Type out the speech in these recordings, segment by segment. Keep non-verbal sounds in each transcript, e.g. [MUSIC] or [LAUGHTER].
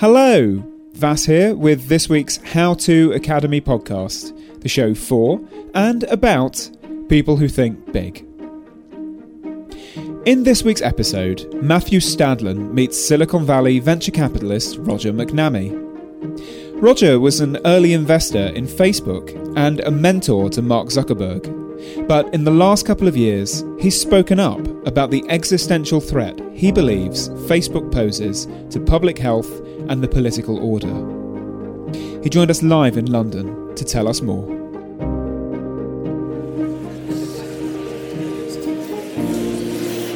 Hello, Vas here with this week's How To Academy podcast, the show for and about people who think big. In this week's episode, Matthew Stadlen meets Silicon Valley venture capitalist Roger McNamee. Roger was an early investor in Facebook and a mentor to Mark Zuckerberg. But in the last couple of years, he's spoken up about the existential threat he believes Facebook poses to public health and the political order. He joined us live in London to tell us more.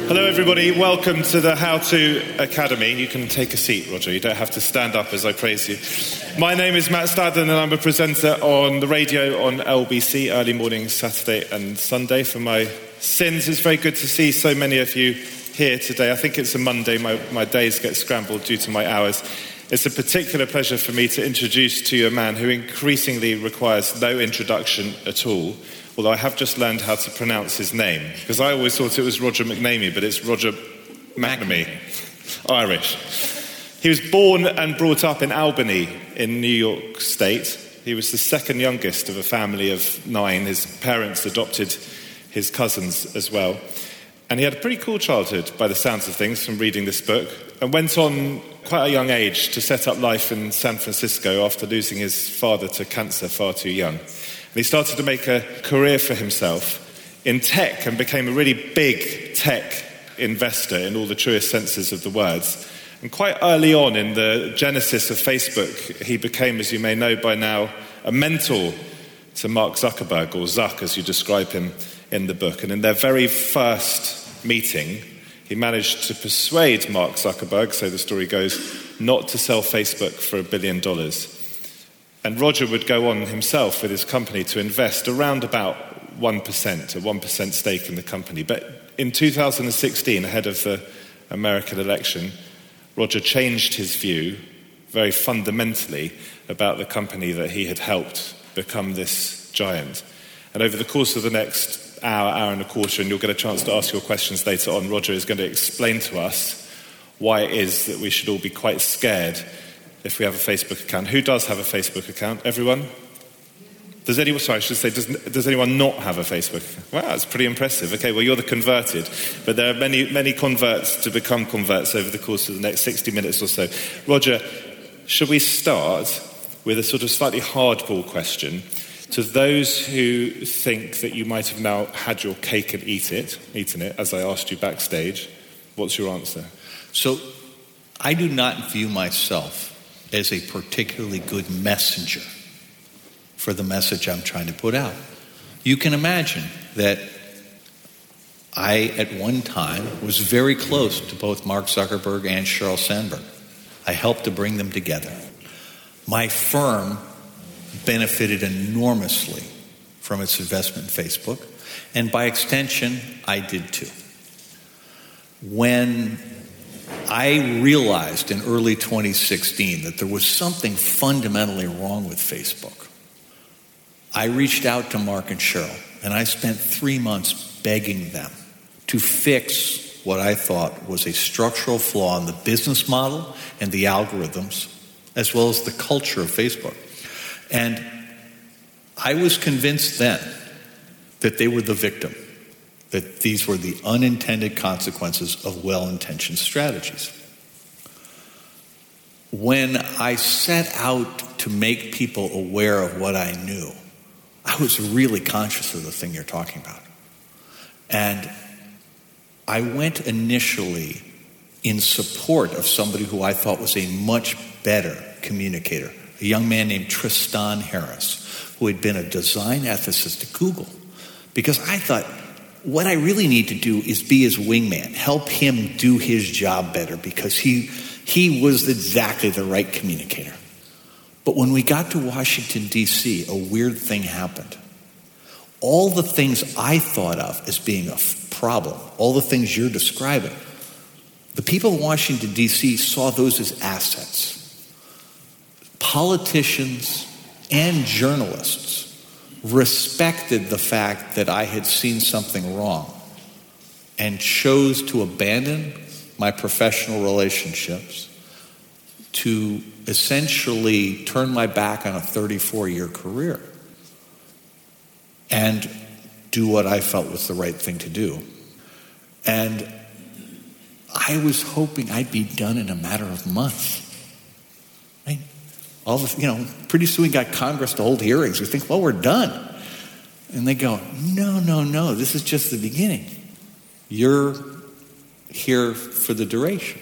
Hello, everybody. Welcome to the How To Academy. You can take a seat, Roger. You don't have to stand up as I praise you. My name is Matt Stadlen, and I'm a presenter on the radio on LBC early morning Saturday and Sunday. For my sins, it's very good to see so many of you here today. I think it's a Monday. My, my days get scrambled due to my hours. It's a particular pleasure for me to introduce to you a man who increasingly requires no introduction at all although I have just learned how to pronounce his name, because I always thought it was Roger McNamee, but it's Roger McNamee, Irish. He was born and brought up in Albany in New York State. He was the second youngest of a family of nine. His parents adopted his cousins as well. And he had a pretty cool childhood by the sounds of things from reading this book, and went on quite a young age to set up life in San Francisco after losing his father to cancer far too young. And he started to make a career for himself in tech and became a really big tech investor in all the truest senses of the words. And quite early on in the genesis of Facebook, he became, as you may know by now, a mentor to Mark Zuckerberg, or Zuck as you describe him in the book. And in their very first meeting, he managed to persuade Mark Zuckerberg, so the story goes, not to sell Facebook for a billion dollars. And Roger would go on himself with his company to invest around about 1%, a 1% stake in the company. But in 2016, ahead of the American election, Roger changed his view very fundamentally about the company that he had helped become this giant. And over the course of the next hour, hour and a quarter, and you'll get a chance to ask your questions later on, Roger is going to explain to us why it is that we should all be quite scared if we have a Facebook account. Who does have a Facebook account? Everyone? Does anyone, sorry, I should say, does, does anyone not have a Facebook? Wow, that's pretty impressive. Okay, well, you're the converted, but there are many, many converts to become converts over the course of the next 60 minutes or so. Roger, should we start with a sort of slightly hardball question to those who think that you might have now had your cake and eat it, eaten it, as I asked you backstage? What's your answer? So, I do not view myself as a particularly good messenger for the message I'm trying to put out. You can imagine that I, at one time, was very close to both Mark Zuckerberg and Sheryl Sandberg. I helped to bring them together. My firm benefited enormously from its investment in Facebook, and by extension, I did too. When I realized in early 2016 that there was something fundamentally wrong with Facebook. I reached out to Mark and Sheryl, and I spent three months begging them to fix what I thought was a structural flaw in the business model and the algorithms, as well as the culture of Facebook. And I was convinced then that they were the victim that these were the unintended consequences of well intentioned strategies. When I set out to make people aware of what I knew, I was really conscious of the thing you're talking about. And I went initially in support of somebody who I thought was a much better communicator, a young man named Tristan Harris, who had been a design ethicist at Google. Because I thought what I really need to do is be his wingman, help him do his job better because he, he was exactly the right communicator. But when we got to Washington, D.C., a weird thing happened. All the things I thought of as being a problem, all the things you're describing, the people in Washington, D.C. saw those as assets. Politicians and journalists respected the fact that I had seen something wrong and chose to abandon my professional relationships to essentially turn my back on a 34 year career and do what I felt was the right thing to do. And I was hoping I'd be done in a matter of months. All the, you know, pretty soon we got Congress to hold hearings. We think, well, we're done. And they go, no, no, no, this is just the beginning. You're here for the duration.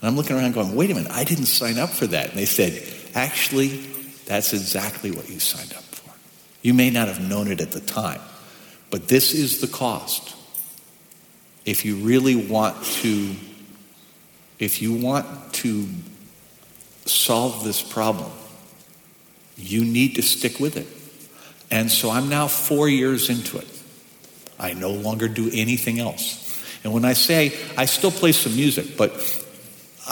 And I'm looking around going, wait a minute, I didn't sign up for that. And they said, actually, that's exactly what you signed up for. You may not have known it at the time, but this is the cost. If you really want to, if you want to solve this problem, you need to stick with it. And so I'm now four years into it. I no longer do anything else. And when I say I still play some music, but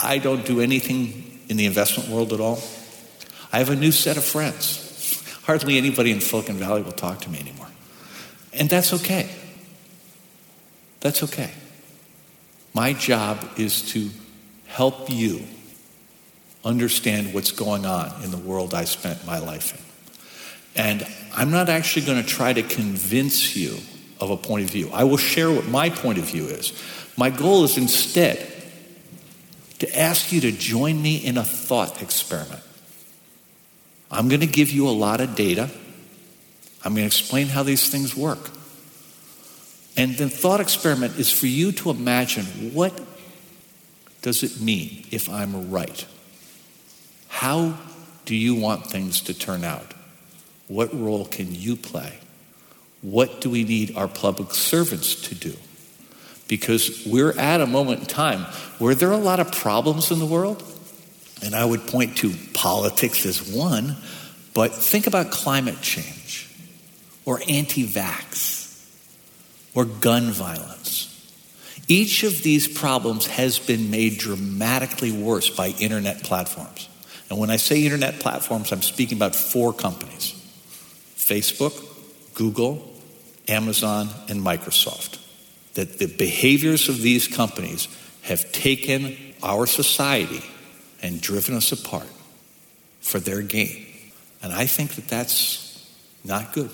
I don't do anything in the investment world at all, I have a new set of friends. Hardly anybody in Silicon Valley will talk to me anymore. And that's okay. That's okay. My job is to help you understand what's going on in the world I spent my life in. And I'm not actually going to try to convince you of a point of view. I will share what my point of view is. My goal is instead to ask you to join me in a thought experiment. I'm going to give you a lot of data. I'm going to explain how these things work. And the thought experiment is for you to imagine what does it mean if I'm right? How do you want things to turn out? What role can you play? What do we need our public servants to do? Because we're at a moment in time where there are a lot of problems in the world. And I would point to politics as one, but think about climate change or anti vax or gun violence. Each of these problems has been made dramatically worse by internet platforms. And when I say internet platforms, I'm speaking about four companies Facebook, Google, Amazon, and Microsoft. That the behaviors of these companies have taken our society and driven us apart for their gain. And I think that that's not good.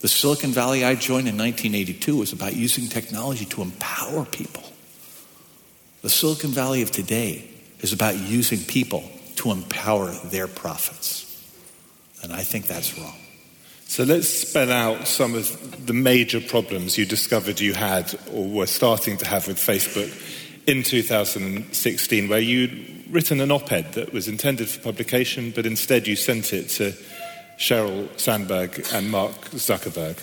The Silicon Valley I joined in 1982 was about using technology to empower people. The Silicon Valley of today is about using people to empower their profits. And I think that's wrong. So let's spell out some of the major problems you discovered you had or were starting to have with Facebook in 2016, where you'd written an op ed that was intended for publication, but instead you sent it to Sheryl Sandberg and Mark Zuckerberg.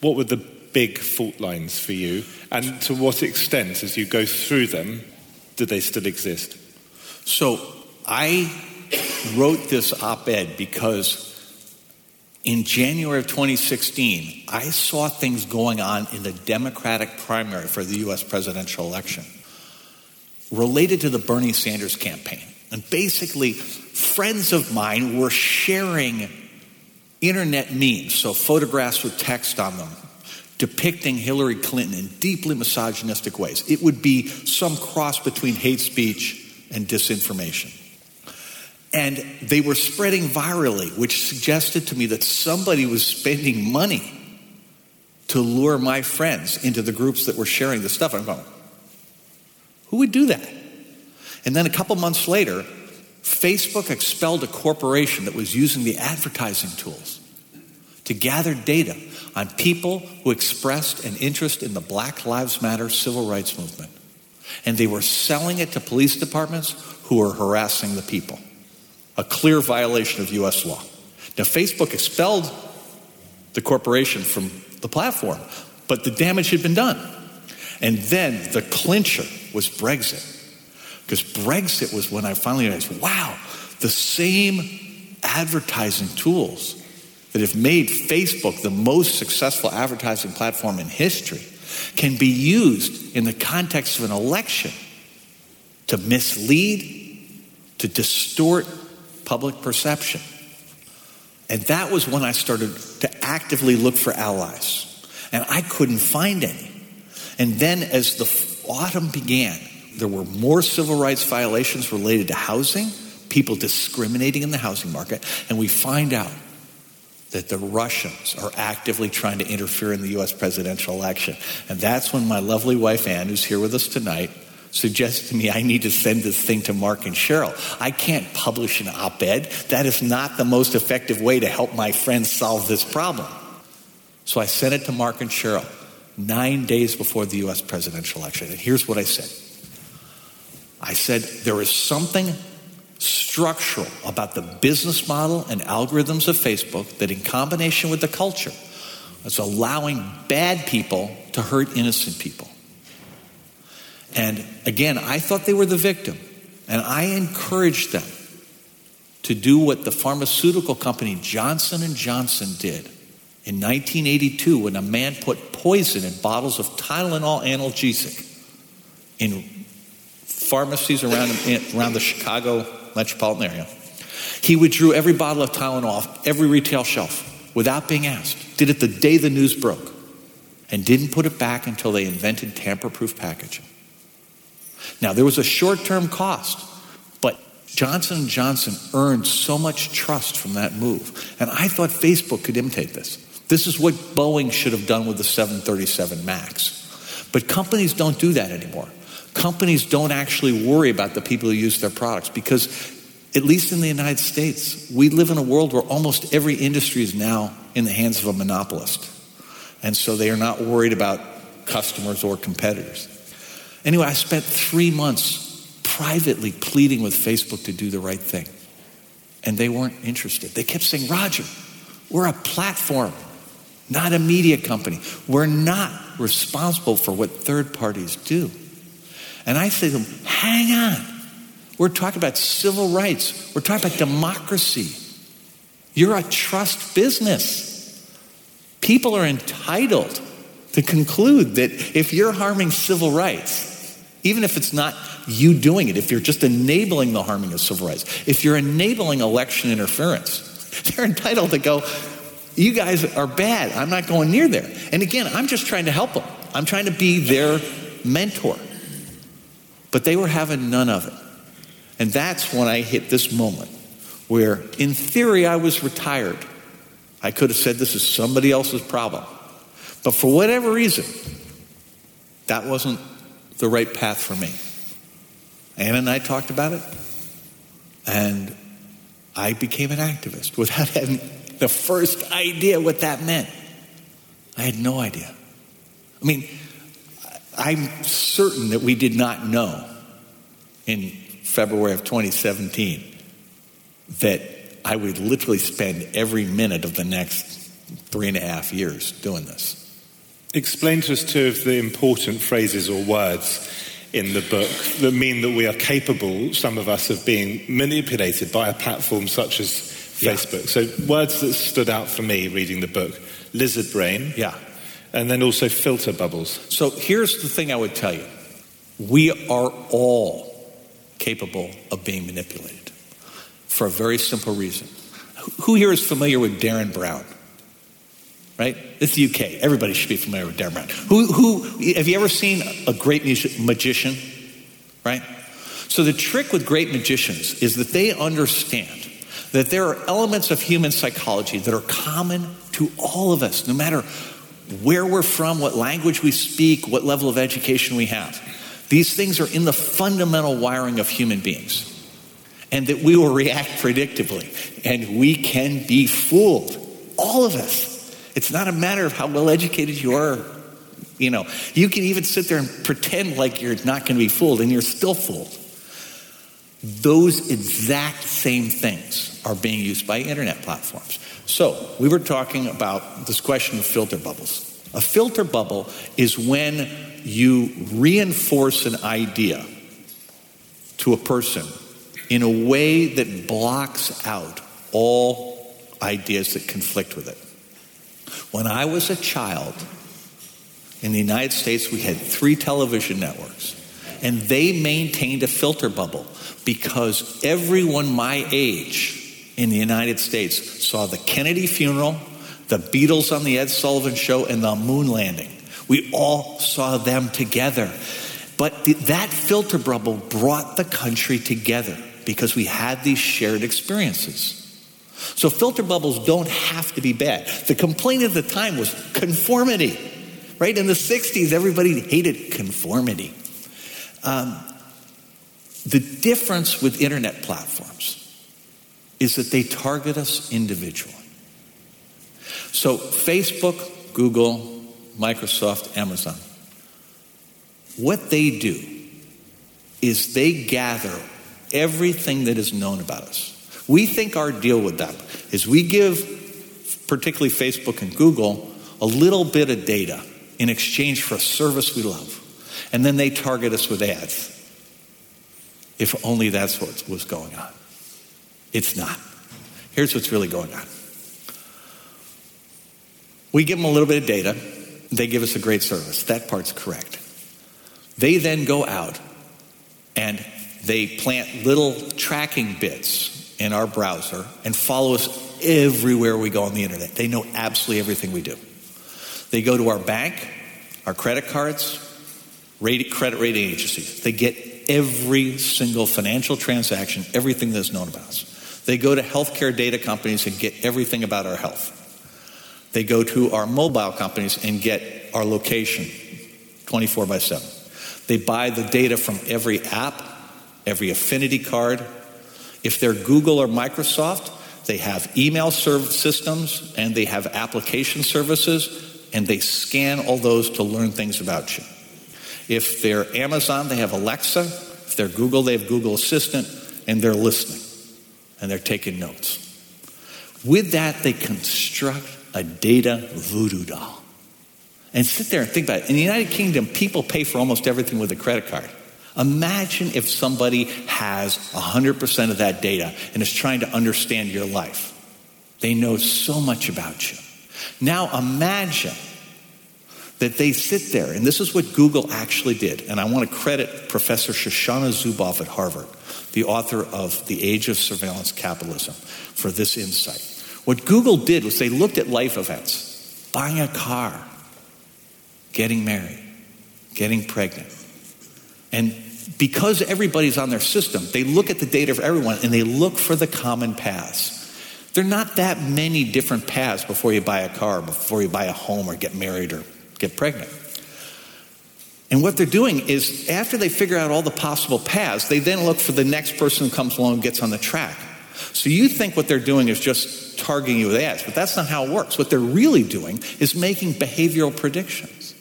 What were the big fault lines for you, and to what extent, as you go through them, do they still exist? So I wrote this op ed because in January of 2016, I saw things going on in the Democratic primary for the US presidential election related to the Bernie Sanders campaign. And basically, friends of mine were sharing internet memes, so photographs with text on them, depicting Hillary Clinton in deeply misogynistic ways. It would be some cross between hate speech and disinformation. And they were spreading virally, which suggested to me that somebody was spending money to lure my friends into the groups that were sharing the stuff. I'm going, who would do that? And then a couple months later, Facebook expelled a corporation that was using the advertising tools to gather data on people who expressed an interest in the Black Lives Matter civil rights movement. And they were selling it to police departments who were harassing the people a clear violation of US law. Now, Facebook expelled the corporation from the platform, but the damage had been done. And then the clincher was Brexit. Because Brexit was when I finally realized wow, the same advertising tools that have made Facebook the most successful advertising platform in history can be used in the context of an election to mislead, to distort public perception. And that was when I started to actively look for allies. And I couldn't find any. And then as the autumn began, there were more civil rights violations related to housing, people discriminating in the housing market, and we find out that the Russians are actively trying to interfere in the US presidential election. And that's when my lovely wife Ann, who's here with us tonight, suggested to me I need to send this thing to Mark and Sheryl. I can't publish an op ed. That is not the most effective way to help my friends solve this problem. So I sent it to Mark and Sheryl nine days before the US presidential election. And here's what I said I said, there is something structural about the business model and algorithms of Facebook that, in combination with the culture, is allowing bad people to hurt innocent people. And again, I thought they were the victim, and I encouraged them to do what the pharmaceutical company Johnson Johnson did in 1982 when a man put poison in bottles of Tylenol analgesic in pharmacies around, around the Chicago metropolitan area. He withdrew every bottle of Tylenol off every retail shelf without being asked. Did it the day the news broke and didn't put it back until they invented tamper proof packaging. Now, there was a short term cost, but Johnson & Johnson earned so much trust from that move. And I thought Facebook could imitate this. This is what Boeing should have done with the 737 MAX. But companies don't do that anymore. Companies don't actually worry about the people who use their products because, at least in the United States, we live in a world where almost every industry is now in the hands of a monopolist. And so they are not worried about customers or competitors. Anyway, I spent three months privately pleading with Facebook to do the right thing. And they weren't interested. They kept saying, Roger, we're a platform, not a media company. We're not responsible for what third parties do. And I say to them, hang on. We're talking about civil rights, we're talking about democracy. You're a trust business. People are entitled to conclude that if you're harming civil rights, even if it's not you doing it, if you're just enabling the harming of civil rights, if you're enabling election interference, [LAUGHS] they're entitled to go, you guys are bad. I'm not going near there. And again, I'm just trying to help them. I'm trying to be their mentor. But they were having none of it. And that's when I hit this moment where, in theory, I was retired. I could have said this is somebody else's problem. But for whatever reason, that wasn't the right path for me. Anna and I talked about it, and I became an activist without [LAUGHS] having the first idea what that meant. I had no idea. I mean, I'm certain that we did not know in February of 2017 that I would literally spend every minute of the next three and a half years doing this. Explain to us two of the important phrases or words in the book that mean that we are capable, some of us, of being manipulated by a platform such as Facebook. Yeah. So, words that stood out for me reading the book lizard brain. Yeah and then also filter bubbles. So here's the thing I would tell you we are all capable of being manipulated for a very simple reason. Who here is familiar with Derren Brown? Right? It's the UK. Everybody should be familiar with Derren Brown. Who, who, have you ever seen a great magician? Right? So the trick with great magicians is that they understand that there are elements of human psychology that are common to all of us, no matter where we're from, what language we speak, what level of education we have. These things are in the fundamental wiring of human beings. And that we will react predictably. And we can be fooled. All of us. It's not a matter of how well educated you are. You know, you can even sit there and pretend like you're not going to be fooled, and you're still fooled. Those exact same things are being used by internet platforms. So, we were talking about this question of filter bubbles. A filter bubble is when you reinforce an idea to a person in a way that blocks out all ideas that conflict with it. When I was a child in the United States, we had three television networks, and they maintained a filter bubble because everyone my age in the United States saw the Kennedy funeral, the Beatles on the Ed Sullivan show, and the moon landing. We all saw them together. But that filter bubble brought the country together because we had these shared experiences. So filter bubbles don't have to be bad. The complaint at the time was conformity, right? In the 60s, everybody hated conformity. Um, the difference with internet platforms is that they target us individually. So Facebook, Google, Microsoft, Amazon, what they do is they gather everything that is known about us. We think our deal with them is we give, particularly Facebook and Google, a little bit of data in exchange for a service we love. And then they target us with ads. If only that's what was going on. It's not. Here's what's really going on. We give them a little bit of data, they give us a great service. That part's correct. They then go out and they plant little tracking bits in our browser and follow us everywhere we go on the internet. They know absolutely everything we do. They go to our bank, our credit cards, credit rating agencies. They get every single financial transaction, everything that's known about us. They go to healthcare data companies and get everything about our health. They go to our mobile companies and get our location 24 by 7. They buy the data from every app, every affinity card. If they're Google or Microsoft, they have email systems and they have application services, and they scan all those to learn things about you. If they're Amazon, they have Alexa. If they're Google, they have Google Assistant, and they're listening and they're taking notes. With that, they construct a data voodoo doll. And sit there and think about it. In the United Kingdom, people pay for almost everything with a credit card. Imagine if somebody has 100% of that data and is trying to understand your life. They know so much about you. Now imagine that they sit there, and this is what Google actually did. And I want to credit Professor Shoshana Zuboff at Harvard, the author of The Age of Surveillance Capitalism, for this insight. What Google did was they looked at life events buying a car, getting married, getting pregnant. And because everybody's on their system, they look at the data of everyone and they look for the common paths. There are not that many different paths before you buy a car, before you buy a home, or get married, or get pregnant. And what they're doing is, after they figure out all the possible paths, they then look for the next person who comes along and gets on the track. So you think what they're doing is just targeting you with ads, but that's not how it works. What they're really doing is making behavioral predictions.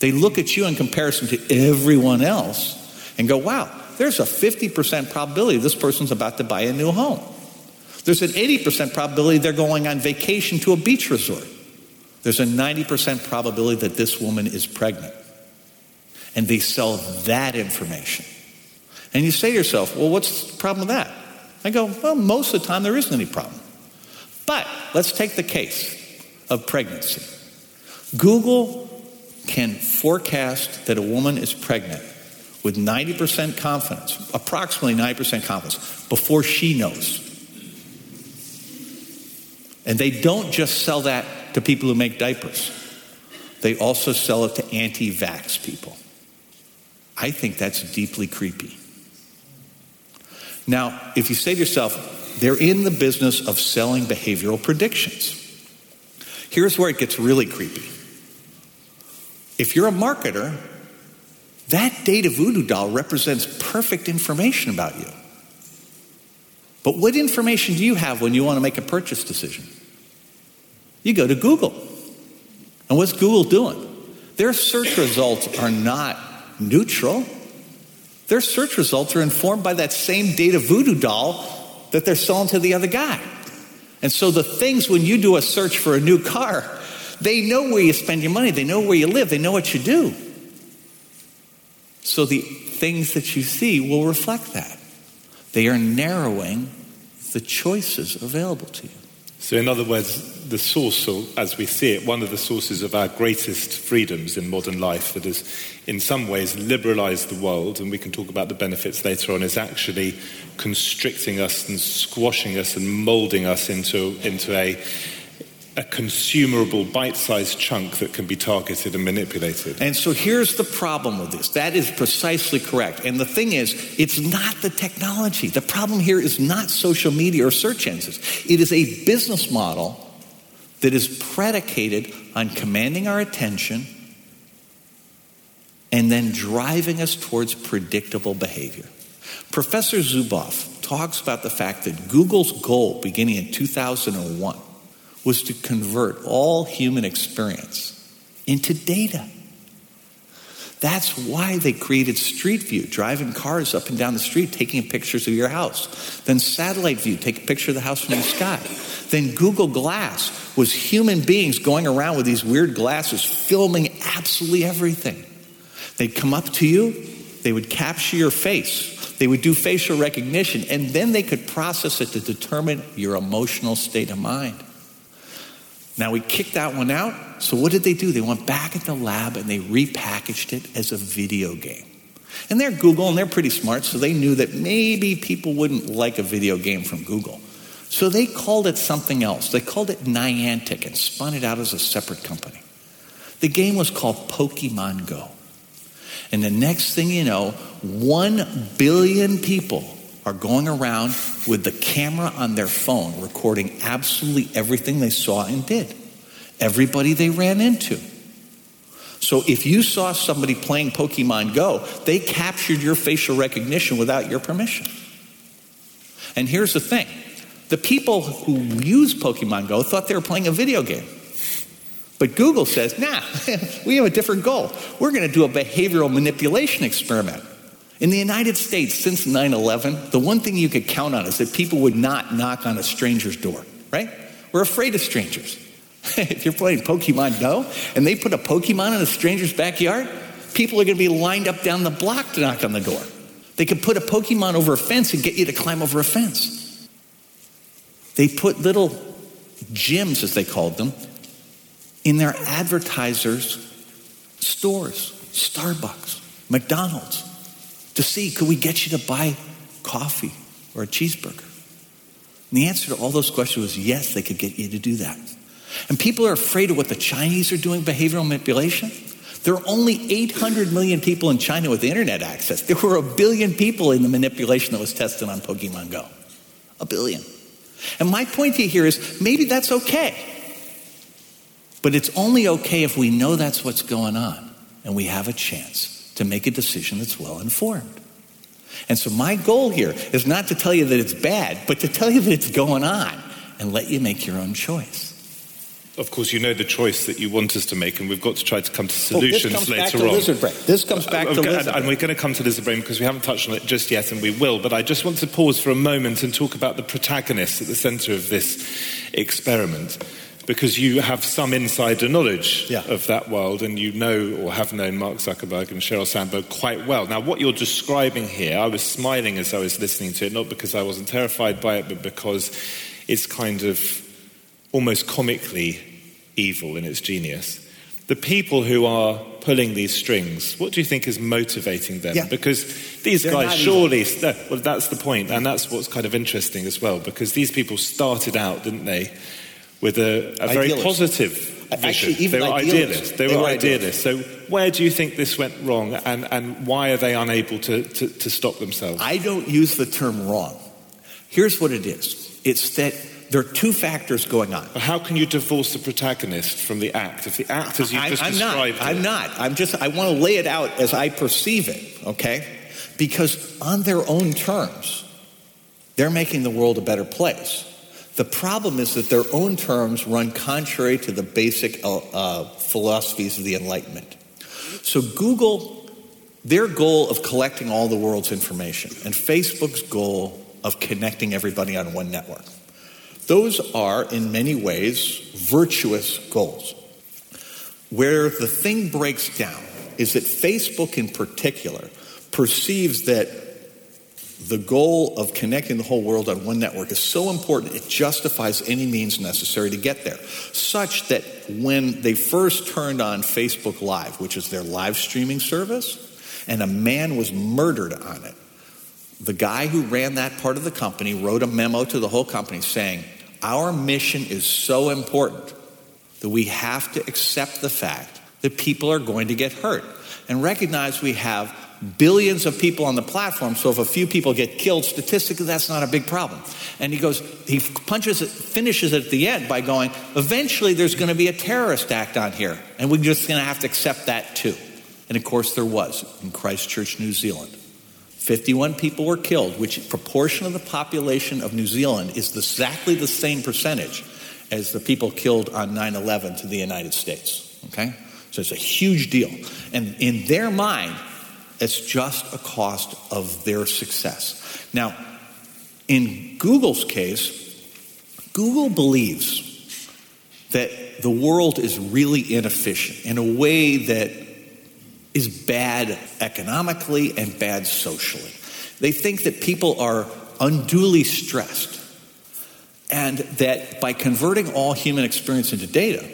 They look at you in comparison to everyone else and go, wow, there's a 50% probability this person's about to buy a new home. There's an 80% probability they're going on vacation to a beach resort. There's a 90% probability that this woman is pregnant. And they sell that information. And you say to yourself, well, what's the problem with that? I go, well, most of the time there isn't any problem. But let's take the case of pregnancy. Google can forecast that a woman is pregnant with 90% confidence, approximately 90% confidence, before she knows. And they don't just sell that to people who make diapers, they also sell it to anti vax people. I think that's deeply creepy. Now, if you say to yourself, they're in the business of selling behavioral predictions. Here's where it gets really creepy. If you're a marketer, that data voodoo doll represents perfect information about you. But what information do you have when you want to make a purchase decision? You go to Google. And what's Google doing? Their search results are not neutral. Their search results are informed by that same data voodoo doll that they're selling to the other guy. And so the things when you do a search for a new car, they know where you spend your money, they know where you live, they know what you do. So the things that you see will reflect that. They are narrowing the choices available to you. So, in other words, the source, or as we see it, one of the sources of our greatest freedoms in modern life that has, in some ways, liberalized the world, and we can talk about the benefits later on, is actually constricting us and squashing us and molding us into, into a a consumable bite sized chunk that can be targeted and manipulated. And so here's the problem with this. That is precisely correct. And the thing is, it's not the technology. The problem here is not social media or search engines. It is a business model that is predicated on commanding our attention and then driving us towards predictable behavior. Professor Zuboff talks about the fact that Google's goal beginning in 2001 was to convert all human experience into data. That's why they created Street View, driving cars up and down the street, taking pictures of your house. Then Satellite View, take a picture of the house from the sky. Then Google Glass was human beings going around with these weird glasses, filming absolutely everything. They'd come up to you, they would capture your face, they would do facial recognition, and then they could process it to determine your emotional state of mind. Now we kicked that one out. So what did they do? They went back at the lab and they repackaged it as a video game. And they're Google and they're pretty smart, so they knew that maybe people wouldn't like a video game from Google. So they called it something else. They called it Niantic and spun it out as a separate company. The game was called Pokemon Go. And the next thing you know, one billion people are going around with the camera on their phone recording absolutely everything they saw and did, everybody they ran into. So if you saw somebody playing Pokemon Go, they captured your facial recognition without your permission. And here's the thing the people who use Pokemon Go thought they were playing a video game. But Google says, nah, [LAUGHS] we have a different goal. We're going to do a behavioral manipulation experiment. In the United States, since 9 11, the one thing you could count on is that people would not knock on a stranger's door, right? We're afraid of strangers. [LAUGHS] if you're playing Pokemon Go and they put a Pokemon in a stranger's backyard, people are going to be lined up down the block to knock on the door. They could put a Pokemon over a fence and get you to climb over a fence. They put little gyms, as they called them, in their advertisers' stores Starbucks, McDonald's to see could we get you to buy coffee or a cheeseburger? And the answer to all those questions was yes, they could get you to do that. And people are afraid of what the Chinese are doing behavioral manipulation. There are only 800 million people in China with internet access. There were a billion people in the manipulation that was tested on Pokemon Go. A billion. And my point to you here is maybe that's okay. But it's only okay if we know that's what's going on and we have a chance to make a decision that's well informed. And so, my goal here is not to tell you that it's bad, but to tell you that it's going on and let you make your own choice. Of course, you know the choice that you want us to make, and we've got to try to come to solutions this comes later back to on. Lizard brain. This comes back uh, to lizard and, and we're going to come to lizard brain because we haven't touched on it just yet, and we will. But I just want to pause for a moment and talk about the protagonists at the centre of this experiment because you have some insider knowledge yeah. of that world and you know or have known Mark Zuckerberg and Sheryl Sandberg quite well. Now, what you're describing here, I was smiling as I was listening to it, not because I wasn't terrified by it, but because it's kind of almost comically evil in its genius. The people who are pulling these strings, what do you think is motivating them? Yeah. Because these They're guys surely, no, well, that's the point, and that's what's kind of interesting as well, because these people started out, didn't they? With a, a very positive vision. Actually, even they were idealists. idealists. They, They were were idealists. So, where do you think this went wrong, and, and why are they unable to, to, to stop themselves? I don't use the term wrong. Here's what it is it's that there are two factors going on. But how can you divorce the protagonist from the act? If the act, as you've I, just I'm described, not. it- I'm not. I'm just. I want to lay it out as I perceive it. Okay, because on their own terms, they're making the world a better place. The problem is that their own terms run contrary to the basic uh, uh, philosophies of the Enlightenment. So Google, their goal of collecting all the world's information, and Facebook's goal of connecting everybody on one network. Those are, in many ways, virtuous goals. Where the thing breaks down is that Facebook, in particular, perceives that the goal of connecting the whole world on one network is so important it justifies any means necessary to get there. Such that when they first turned on Facebook Live, which is their live streaming service, and a man was murdered on it, the guy who ran that part of the company wrote a memo to the whole company saying, Our mission is so important that we have to accept the fact that people are going to get hurt and recognize we have billions of people on the platform, so if a few people get killed, statistically, that's not a big problem. And he goes, he punches it, finishes it at the end by going, eventually there's going to be a terrorist act on here, and we're just going to have to accept that too. And of course, there was in Christchurch, New Zealand. 51 people were killed, which proportion of the population of New Zealand is exactly the same percentage as the people killed on 9 11 to the United States. Okay? So it's a huge deal. And in their mind, it's just a cost of their success. Now, in Google's case, Google believes that the world is really inefficient in a way that is bad economically and bad socially. They think that people are unduly stressed and that by converting all human experience into data,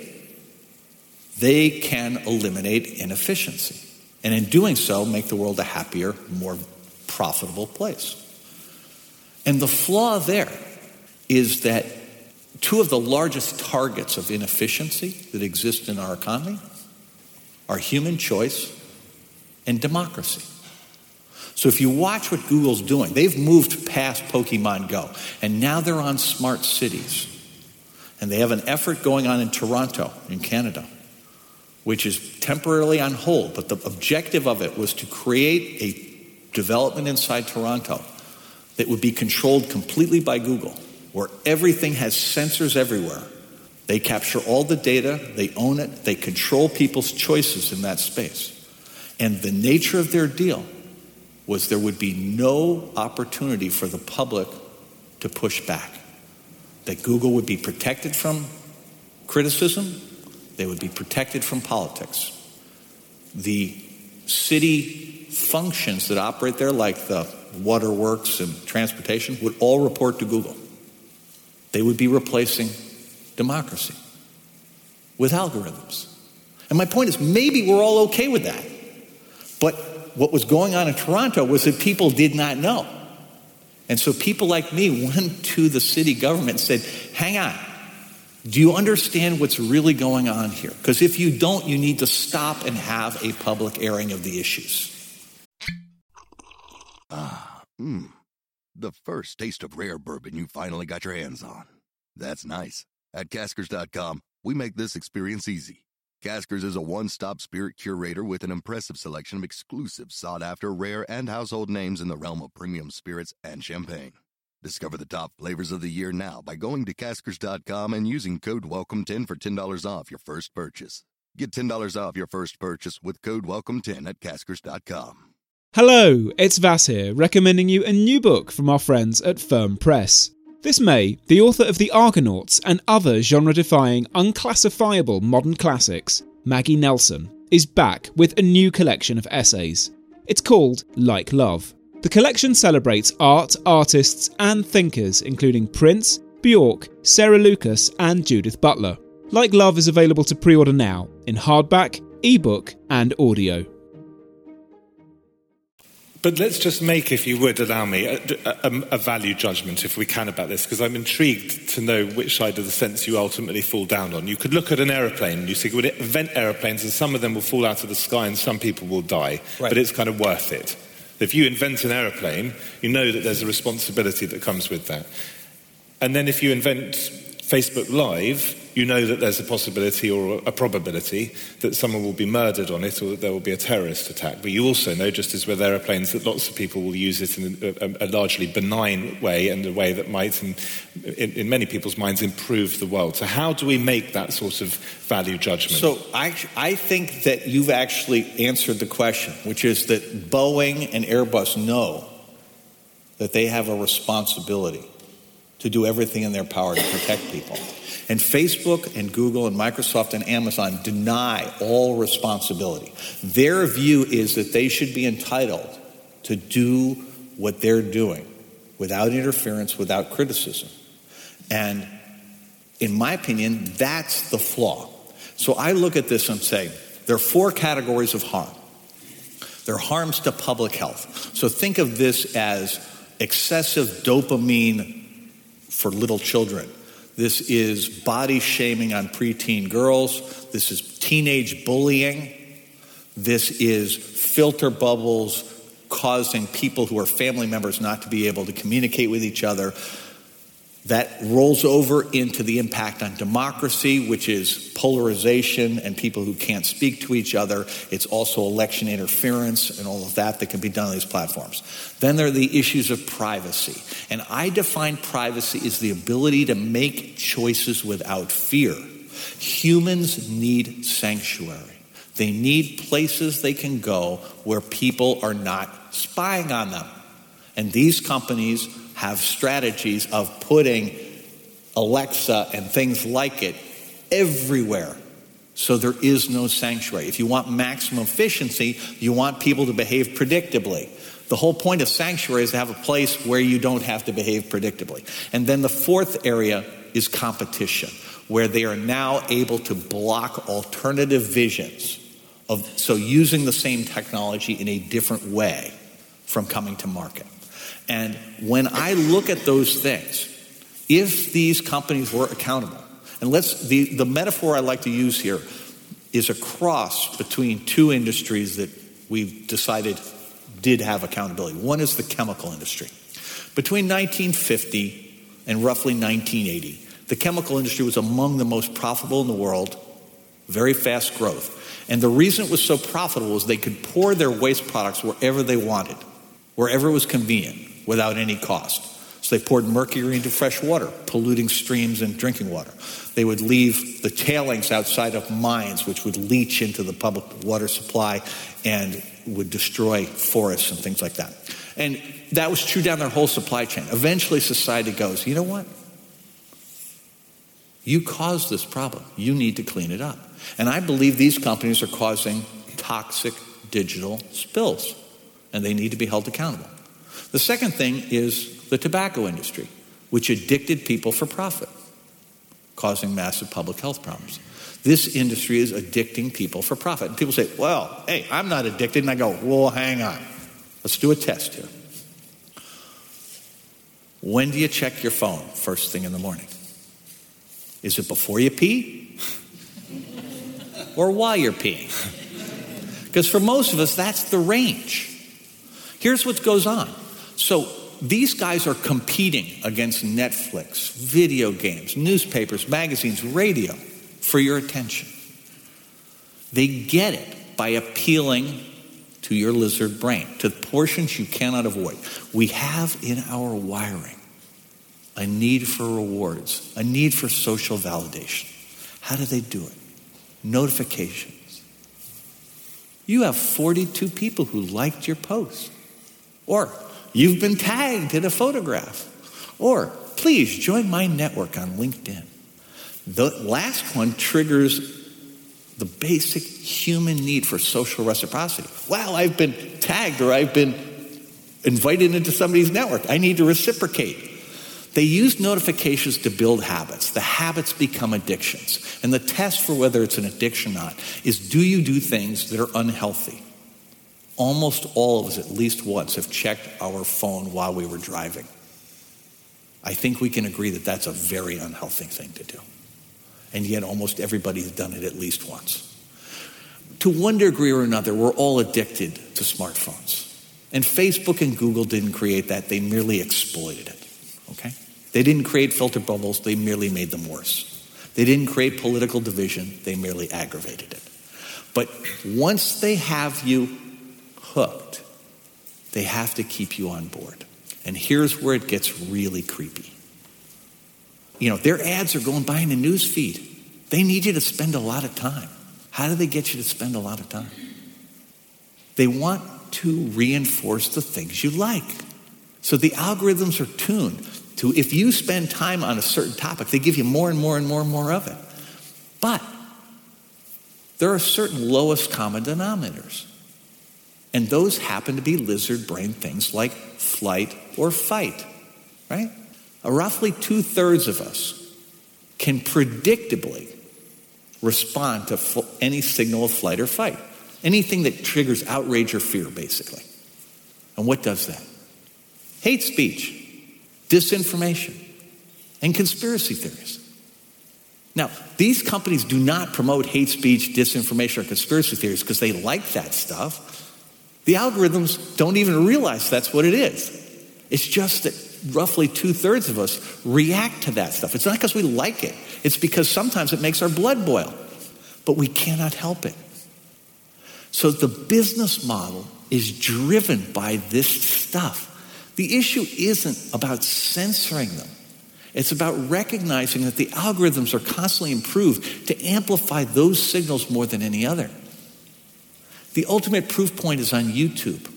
they can eliminate inefficiency. And in doing so, make the world a happier, more profitable place. And the flaw there is that two of the largest targets of inefficiency that exist in our economy are human choice and democracy. So if you watch what Google's doing, they've moved past Pokemon Go, and now they're on smart cities. And they have an effort going on in Toronto, in Canada, which is temporarily on hold, but the objective of it was to create a development inside Toronto that would be controlled completely by Google, where everything has sensors everywhere. They capture all the data, they own it, they control people's choices in that space. And the nature of their deal was there would be no opportunity for the public to push back. That Google would be protected from criticism, they would be protected from politics. The city functions that operate there, like the waterworks and transportation, would all report to Google. They would be replacing democracy with algorithms. And my point is maybe we're all okay with that. But what was going on in Toronto was that people did not know. And so people like me went to the city government and said, hang on, do you understand what's really going on here? Because if you don't, you need to stop and have a public airing of the issues. Ah, mmm. The first taste of rare bourbon you finally got your hands on. That's nice. At caskers.com, we make this experience easy. Caskers is a one stop spirit curator with an impressive selection of exclusive, sought after, rare, and household names in the realm of premium spirits and champagne. Discover the top flavors of the year now by going to caskers.com and using code WELCOME10 for $10 off your first purchase. Get $10 off your first purchase with code WELCOME10 at caskers.com. Hello, it's Vas here, recommending you a new book from our friends at Firm Press. This May, the author of The Argonauts and other genre defying, unclassifiable modern classics, Maggie Nelson, is back with a new collection of essays. It's called Like Love. The collection celebrates art, artists, and thinkers, including Prince, Bjork, Sarah Lucas, and Judith Butler. Like Love is available to pre order now in hardback, ebook, and audio. But let's just make, if you would allow me, a, a, a value judgment, if we can, about this, because I'm intrigued to know which side of the fence you ultimately fall down on. You could look at an aeroplane, you say, would it invent aeroplanes, and some of them will fall out of the sky and some people will die, right. but it's kind of worth it. If you invent an aeroplane, you know that there's a responsibility that comes with that. And then if you invent Facebook Live, you know that there's a possibility or a probability that someone will be murdered on it or that there will be a terrorist attack. But you also know, just as with aeroplanes, that lots of people will use it in a, a, largely benign way and a way that might, in, in, in, many people's minds, improve the world. So, how do we make that sort of value judgment? So, I, I think that you've actually answered the question, which is that Boeing and Airbus know that they have a responsibility to do everything in their power to protect people. And Facebook and Google and Microsoft and Amazon deny all responsibility. Their view is that they should be entitled to do what they're doing without interference, without criticism. And in my opinion, that's the flaw. So I look at this and say there are four categories of harm. There are harms to public health. So think of this as excessive dopamine for little children This is body shaming on preteen girls. This is teenage bullying. This is filter bubbles causing people who are family members not to be able to communicate with each other. That rolls over into the impact on democracy, which is polarization and people who can't speak to each other. It's also election interference and all of that that can be done on these platforms. Then there are the issues of privacy. And I define privacy as the ability to make choices without fear. Humans need sanctuary. They need places they can go where people are not spying on them. And these companies have strategies of putting Alexa and things like it everywhere. So there is no sanctuary. If you want maximum efficiency, you want people to behave predictably. The whole point of sanctuary is to have a place where you don't have to behave predictably. And then the fourth area is competition, where they are now able to block alternative visions of so using the same technology in a different way from coming to market. And when I look at those things, if these companies were accountable, and let's the, the metaphor I like to use here is a cross between two industries that we've decided did have accountability. One is the chemical industry. Between 1950 and roughly 1980, the chemical industry was among the most profitable in the world, very fast growth. And the reason it was so profitable was they could pour their waste products wherever they wanted, wherever it was convenient without any cost. So they poured mercury into fresh water, polluting streams and drinking water. They would leave the tailings outside of mines, which would leach into the public water supply and would destroy forests and things like that. And that was true down their whole supply chain. Eventually, society goes, you know what? You caused this problem. You need to clean it up. And I believe these companies are causing toxic digital spills, and they need to be held accountable. The second thing is the tobacco industry, which addicted people for profit, causing massive public health problems. This industry is addicting people for profit. And people say, well, hey, I'm not addicted. And I go, well, hang on. Let's do a test here. When do you check your phone first thing in the morning? Is it before you pee? [LAUGHS] or while you're peeing? Because for most of us, that's the range. Here's what goes on so these guys are competing against Netflix, video games, newspapers, magazines, radio for your attention. They get it by appealing to your lizard brain, to portions you cannot avoid. We have in our wiring a need for rewards, a need for social validation. How do they do it? Notifications. You have 42 people who liked your post. Or You've been tagged in a photograph. Or please join my network on LinkedIn. The last one triggers the basic human need for social reciprocity. Wow, I've been tagged or I've been invited into somebody's network. I need to reciprocate. They use notifications to build habits. The habits become addictions. And the test for whether it's an addiction or not is do you do things that are unhealthy? Almost all of us, at least once, have checked our phone while we were driving. I think we can agree that that's a very unhealthy thing to do. And yet, almost everybody's done it at least once. To one degree or another, we're all addicted to smartphones. And Facebook and Google didn't create that, they merely exploited it. Okay? They didn't create filter bubbles, they merely made them worse. They didn't create political division, they merely aggravated it. But once they have you hooked, they have to keep you on board. And here's where it gets really creepy. You know, their ads are going by in the news feed. They need you to spend a lot of time. How do they get you to spend a lot of time? They want to reinforce the things you like. So the algorithms are tuned to if you spend time on a certain topic, they give you more and more and more and more of it. But there are certain lowest common denominators. And those happen to be lizard brain things like flight or fight, right? Roughly two thirds of us can predictably respond to any signal of flight or fight. Anything that triggers outrage or fear, basically. And what does that? Hate speech, disinformation, and conspiracy theories. Now, these companies do not promote hate speech, disinformation, or conspiracy theories because they like that stuff. The algorithms don't even realize that's what it is. It's just that roughly two thirds of us react to that stuff. It's not because we like it, it's because sometimes it makes our blood boil, but we cannot help it. So the business model is driven by this stuff. The issue isn't about censoring them. It's about recognizing that the algorithms are constantly improved to amplify those signals more than any other. The ultimate proof point is on YouTube.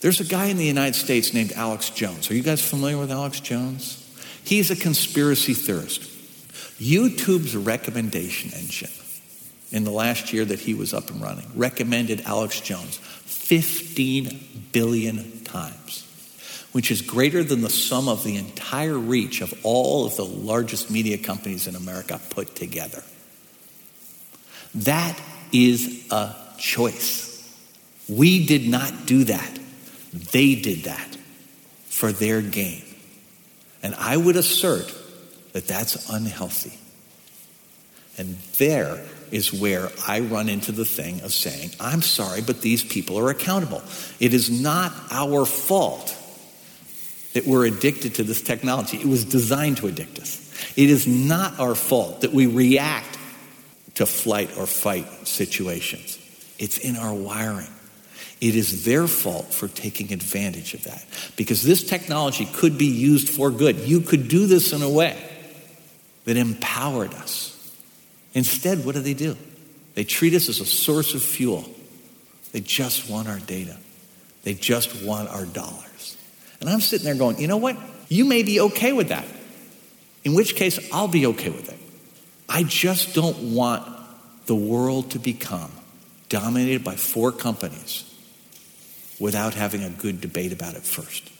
There's a guy in the United States named Alex Jones. Are you guys familiar with Alex Jones? He's a conspiracy theorist. YouTube's recommendation engine in the last year that he was up and running recommended Alex Jones 15 billion times, which is greater than the sum of the entire reach of all of the largest media companies in America put together. That is a choice. We did not do that. They did that for their gain. And I would assert that that's unhealthy. And there is where I run into the thing of saying, I'm sorry, but these people are accountable. It is not our fault that we're addicted to this technology. It was designed to addict us. It is not our fault that we react to flight or fight situations. It's in our wiring. It is their fault for taking advantage of that. Because this technology could be used for good. You could do this in a way that empowered us. Instead, what do they do? They treat us as a source of fuel. They just want our data, they just want our dollars. And I'm sitting there going, you know what? You may be okay with that. In which case, I'll be okay with it. I just don't want the world to become dominated by four companies without having a good debate about it first.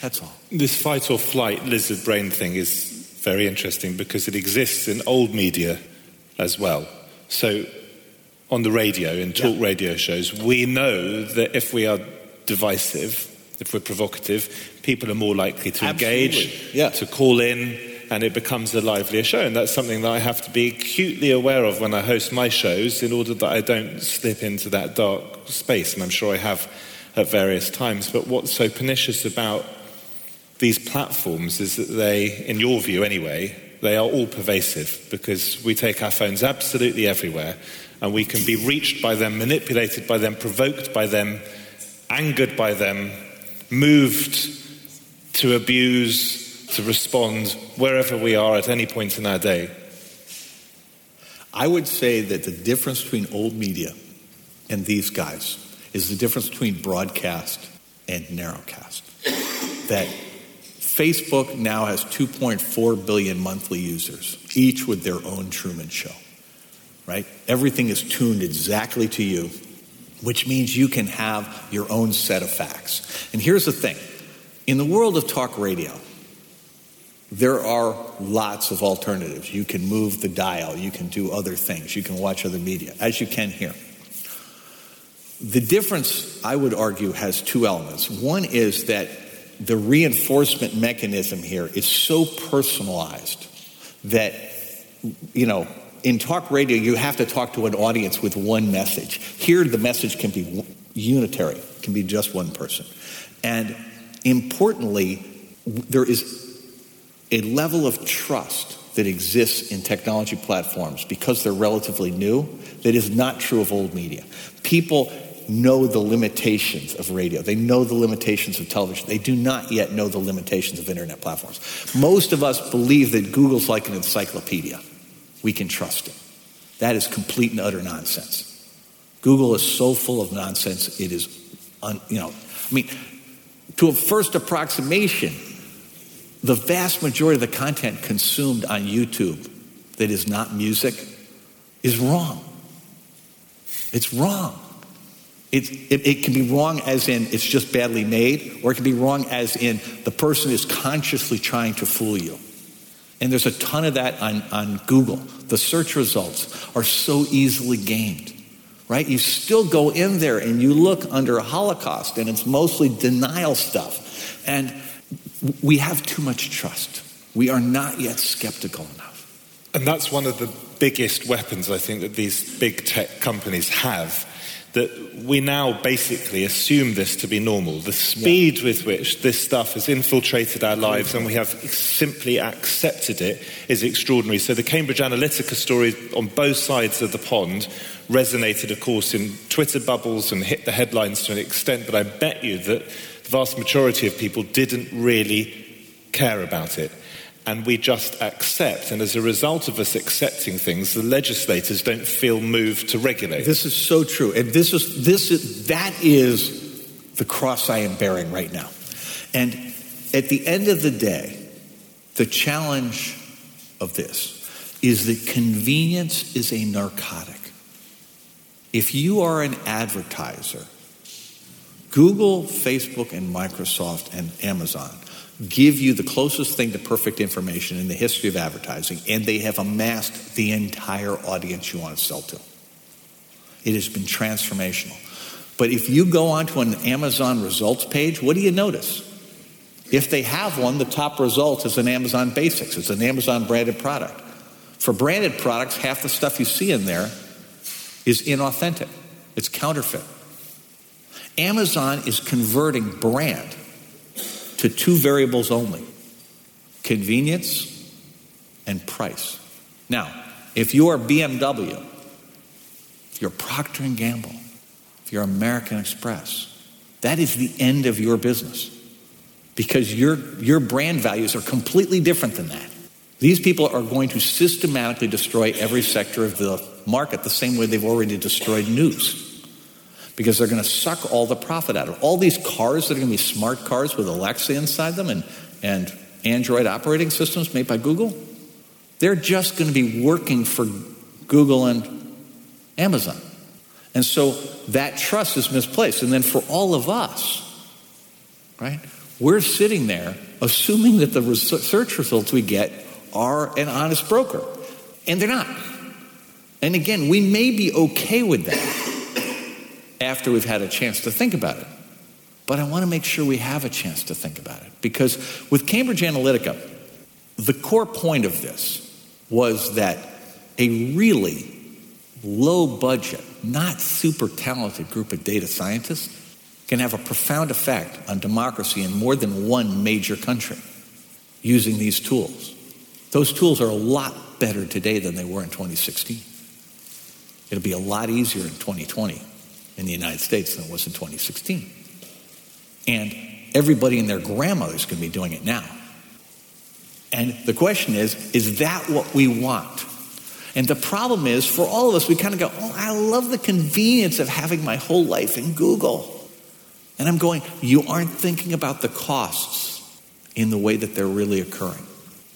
That's all. This fight or flight lizard brain thing is very interesting because it exists in old media as well. So, on the radio, in talk yeah. radio shows, we know that if we are divisive, if we're provocative, people are more likely to Absolutely. engage, yeah. to call in, and it becomes a livelier show. And that's something that I have to be acutely aware of when I host my shows in order that I don't slip into that dark space. And I'm sure I have at various times. But what's so pernicious about these platforms is that they, in your view anyway, they are all pervasive because we take our phones absolutely everywhere and we can be reached by them, manipulated by them, provoked by them, angered by them, moved to abuse to respond wherever we are at any point in our day? I would say that the difference between old media and these guys is the difference between broadcast and narrowcast. that Facebook now has 2.4 billion monthly users, each with their own Truman Show, right? Everything is tuned exactly to you, which means you can have your own set of facts. And here's the thing in the world of talk radio, there are lots of alternatives. You can move the dial, you can do other things, you can watch other media, as you can here. The difference, I would argue, has two elements. One is that the reinforcement mechanism here is so personalized that, you know, in talk radio, you have to talk to an audience with one message. Here, the message can be unitary, can be just one person. And importantly, there is a level of trust that exists in technology platforms because they're relatively new that is not true of old media. People know the limitations of radio. They know the limitations of television. They do not yet know the limitations of internet platforms. Most of us believe that Google's like an encyclopedia. We can trust it. That is complete and utter nonsense. Google is so full of nonsense, it is, un, you know, I mean, to a first approximation, the vast majority of the content consumed on YouTube that is not music is wrong. It's wrong. It, it, it, can be wrong as in it's just badly made, or it can be wrong as in the person is consciously trying to fool you. And there's a ton of that on, on Google. The search results are so easily gamed, right? You still go in there and you look under Holocaust, and it's mostly denial stuff. And we have too much trust. We are not yet skeptical enough. And that's one of the biggest weapons I think that these big tech companies have. That we now basically assume this to be normal. The speed yeah. with which this stuff has infiltrated our lives and we have simply accepted it is extraordinary. So, the Cambridge Analytica story on both sides of the pond resonated, of course, in Twitter bubbles and hit the headlines to an extent, but I bet you that the vast majority of people didn't really care about it and we just accept. And as a result of us accepting things, the legislators don't feel moved to regulate. This is so true. And this is, this is, that is the cross I am bearing right now. And at the end of the day, the challenge of this is that convenience is a narcotic. If you are an advertiser, Google, Facebook, and Microsoft and Amazon give you the closest thing to perfect information in the history of advertising, and they have amassed the entire audience you want to sell to. It has been transformational. But if you go onto an Amazon results page, what do you notice? If they have one, the top result is an Amazon Basics. It's an Amazon branded product. For branded products, half the stuff you see in there is inauthentic, it's counterfeit. Amazon is converting brand to two variables only convenience and price. Now, if you are BMW, if you're Procter & Gamble, if you're American Express, that is the end of your business because your, your brand values are completely different than that. These people are going to systematically destroy every sector of the market the same way they've already destroyed news because they're going to suck all the profit out of it. All these cars that are going to be smart cars with Alexa inside them and, and Android operating systems made by Google, they're just going to be working for Google and Amazon. And so that trust is misplaced. And then for all of us, right, we're sitting there assuming that the search results we get are an honest broker. And they're not. And again, we may be okay with that after we've had a chance to think about it. But I want to make sure we have a chance to think about it. Because with Cambridge Analytica, the core point of this was that a really low budget, not super talented group of data scientists can have a profound effect on democracy in more than one major country using these tools. Those tools are a lot better today than they were in 2016. It'll be a lot easier in 2020 in the United States than it was in 2016. And everybody and their grandmothers can be doing it now. And the question is, is that what we want? And the problem is, for all of us, we kind of go, oh, I love the convenience of having my whole life in Google. And I'm going, you aren't thinking about the costs in the way that they're really occurring.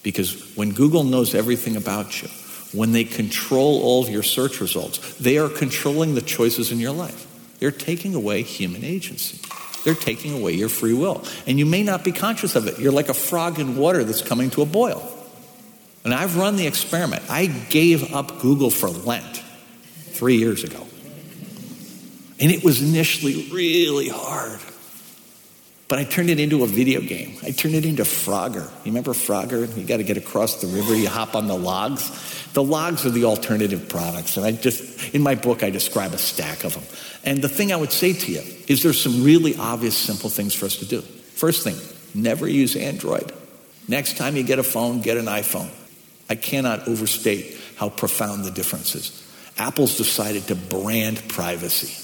Because when Google knows everything about you, when they control all of your search results, they are controlling the choices in your life. They're taking away human agency. They're taking away your free will. And you may not be conscious of it. You're like a frog in water that's coming to a boil. And I've run the experiment. I gave up Google for Lent three years ago. And it was initially really hard. But I turned it into a video game. I turned it into Frogger. You remember Frogger? You got to get across the river, you hop on the logs. The logs are the alternative products. And I just, in my book, I describe a stack of them. And the thing I would say to you is there's some really obvious, simple things for us to do. First thing, never use Android. Next time you get a phone, get an iPhone. I cannot overstate how profound the difference is. Apple's decided to brand privacy.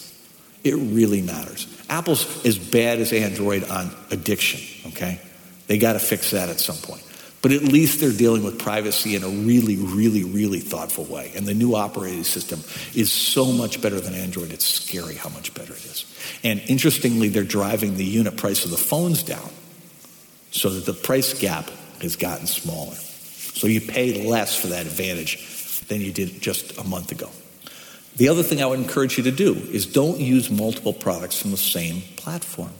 It really matters. Apple's as bad as Android on addiction, okay? They got to fix that at some point. But at least they're dealing with privacy in a really, really, really thoughtful way. And the new operating system is so much better than Android. It's scary how much better it is. And interestingly, they're driving the unit price of the phones down so that the price gap has gotten smaller. So you pay less for that advantage than you did just a month ago. The other thing I would encourage you to do is don't use multiple products from the same platform.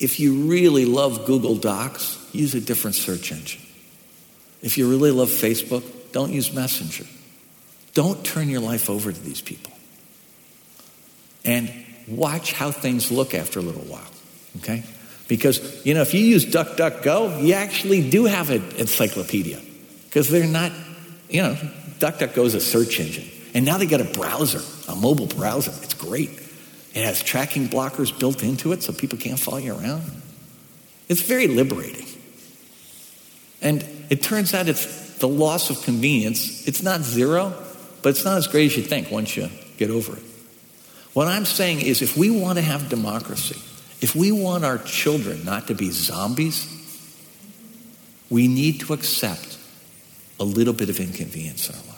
If you really love Google Docs, use a different search engine. If you really love Facebook, don't use Messenger. Don't turn your life over to these people. And watch how things look after a little while, okay? Because, you know, if you use DuckDuckGo, you actually do have an encyclopedia because they're not You know, DuckDuckGo is a search engine. And now they got a browser, a mobile browser. It's great. It has tracking blockers built into it so people can't follow you around. It's very liberating. And it turns out it's the loss of convenience. It's not zero, but it's not as great as you think once you get over it. What I'm saying is if we want to have democracy, if we want our children not to be zombies, we need to accept a little bit of inconvenience in our lives.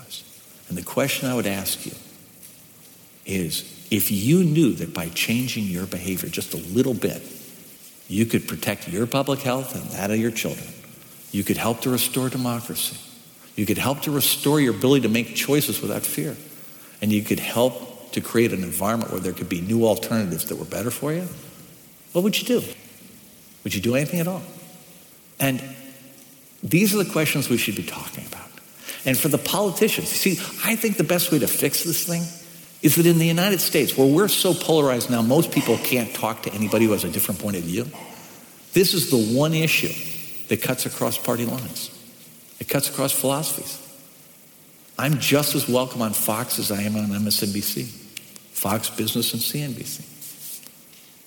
And the question I would ask you is if you knew that by changing your behavior just a little bit, you could protect your public health and that of your children, you could help to restore democracy, you could help to restore your ability to make choices without fear, and you could help to create an environment where there could be new alternatives that were better for you, what would you do? Would you do anything at all? And these are the questions we should be talking about. And for the politicians, You see, I think the best way to fix this thing is that in the United States, where we're so polarized now, most people can't talk to anybody who has a different point of view. This is the one issue that cuts across party lines, it cuts across philosophies. I'm just as welcome on Fox as I am on MSNBC, Fox Business, and CNBC.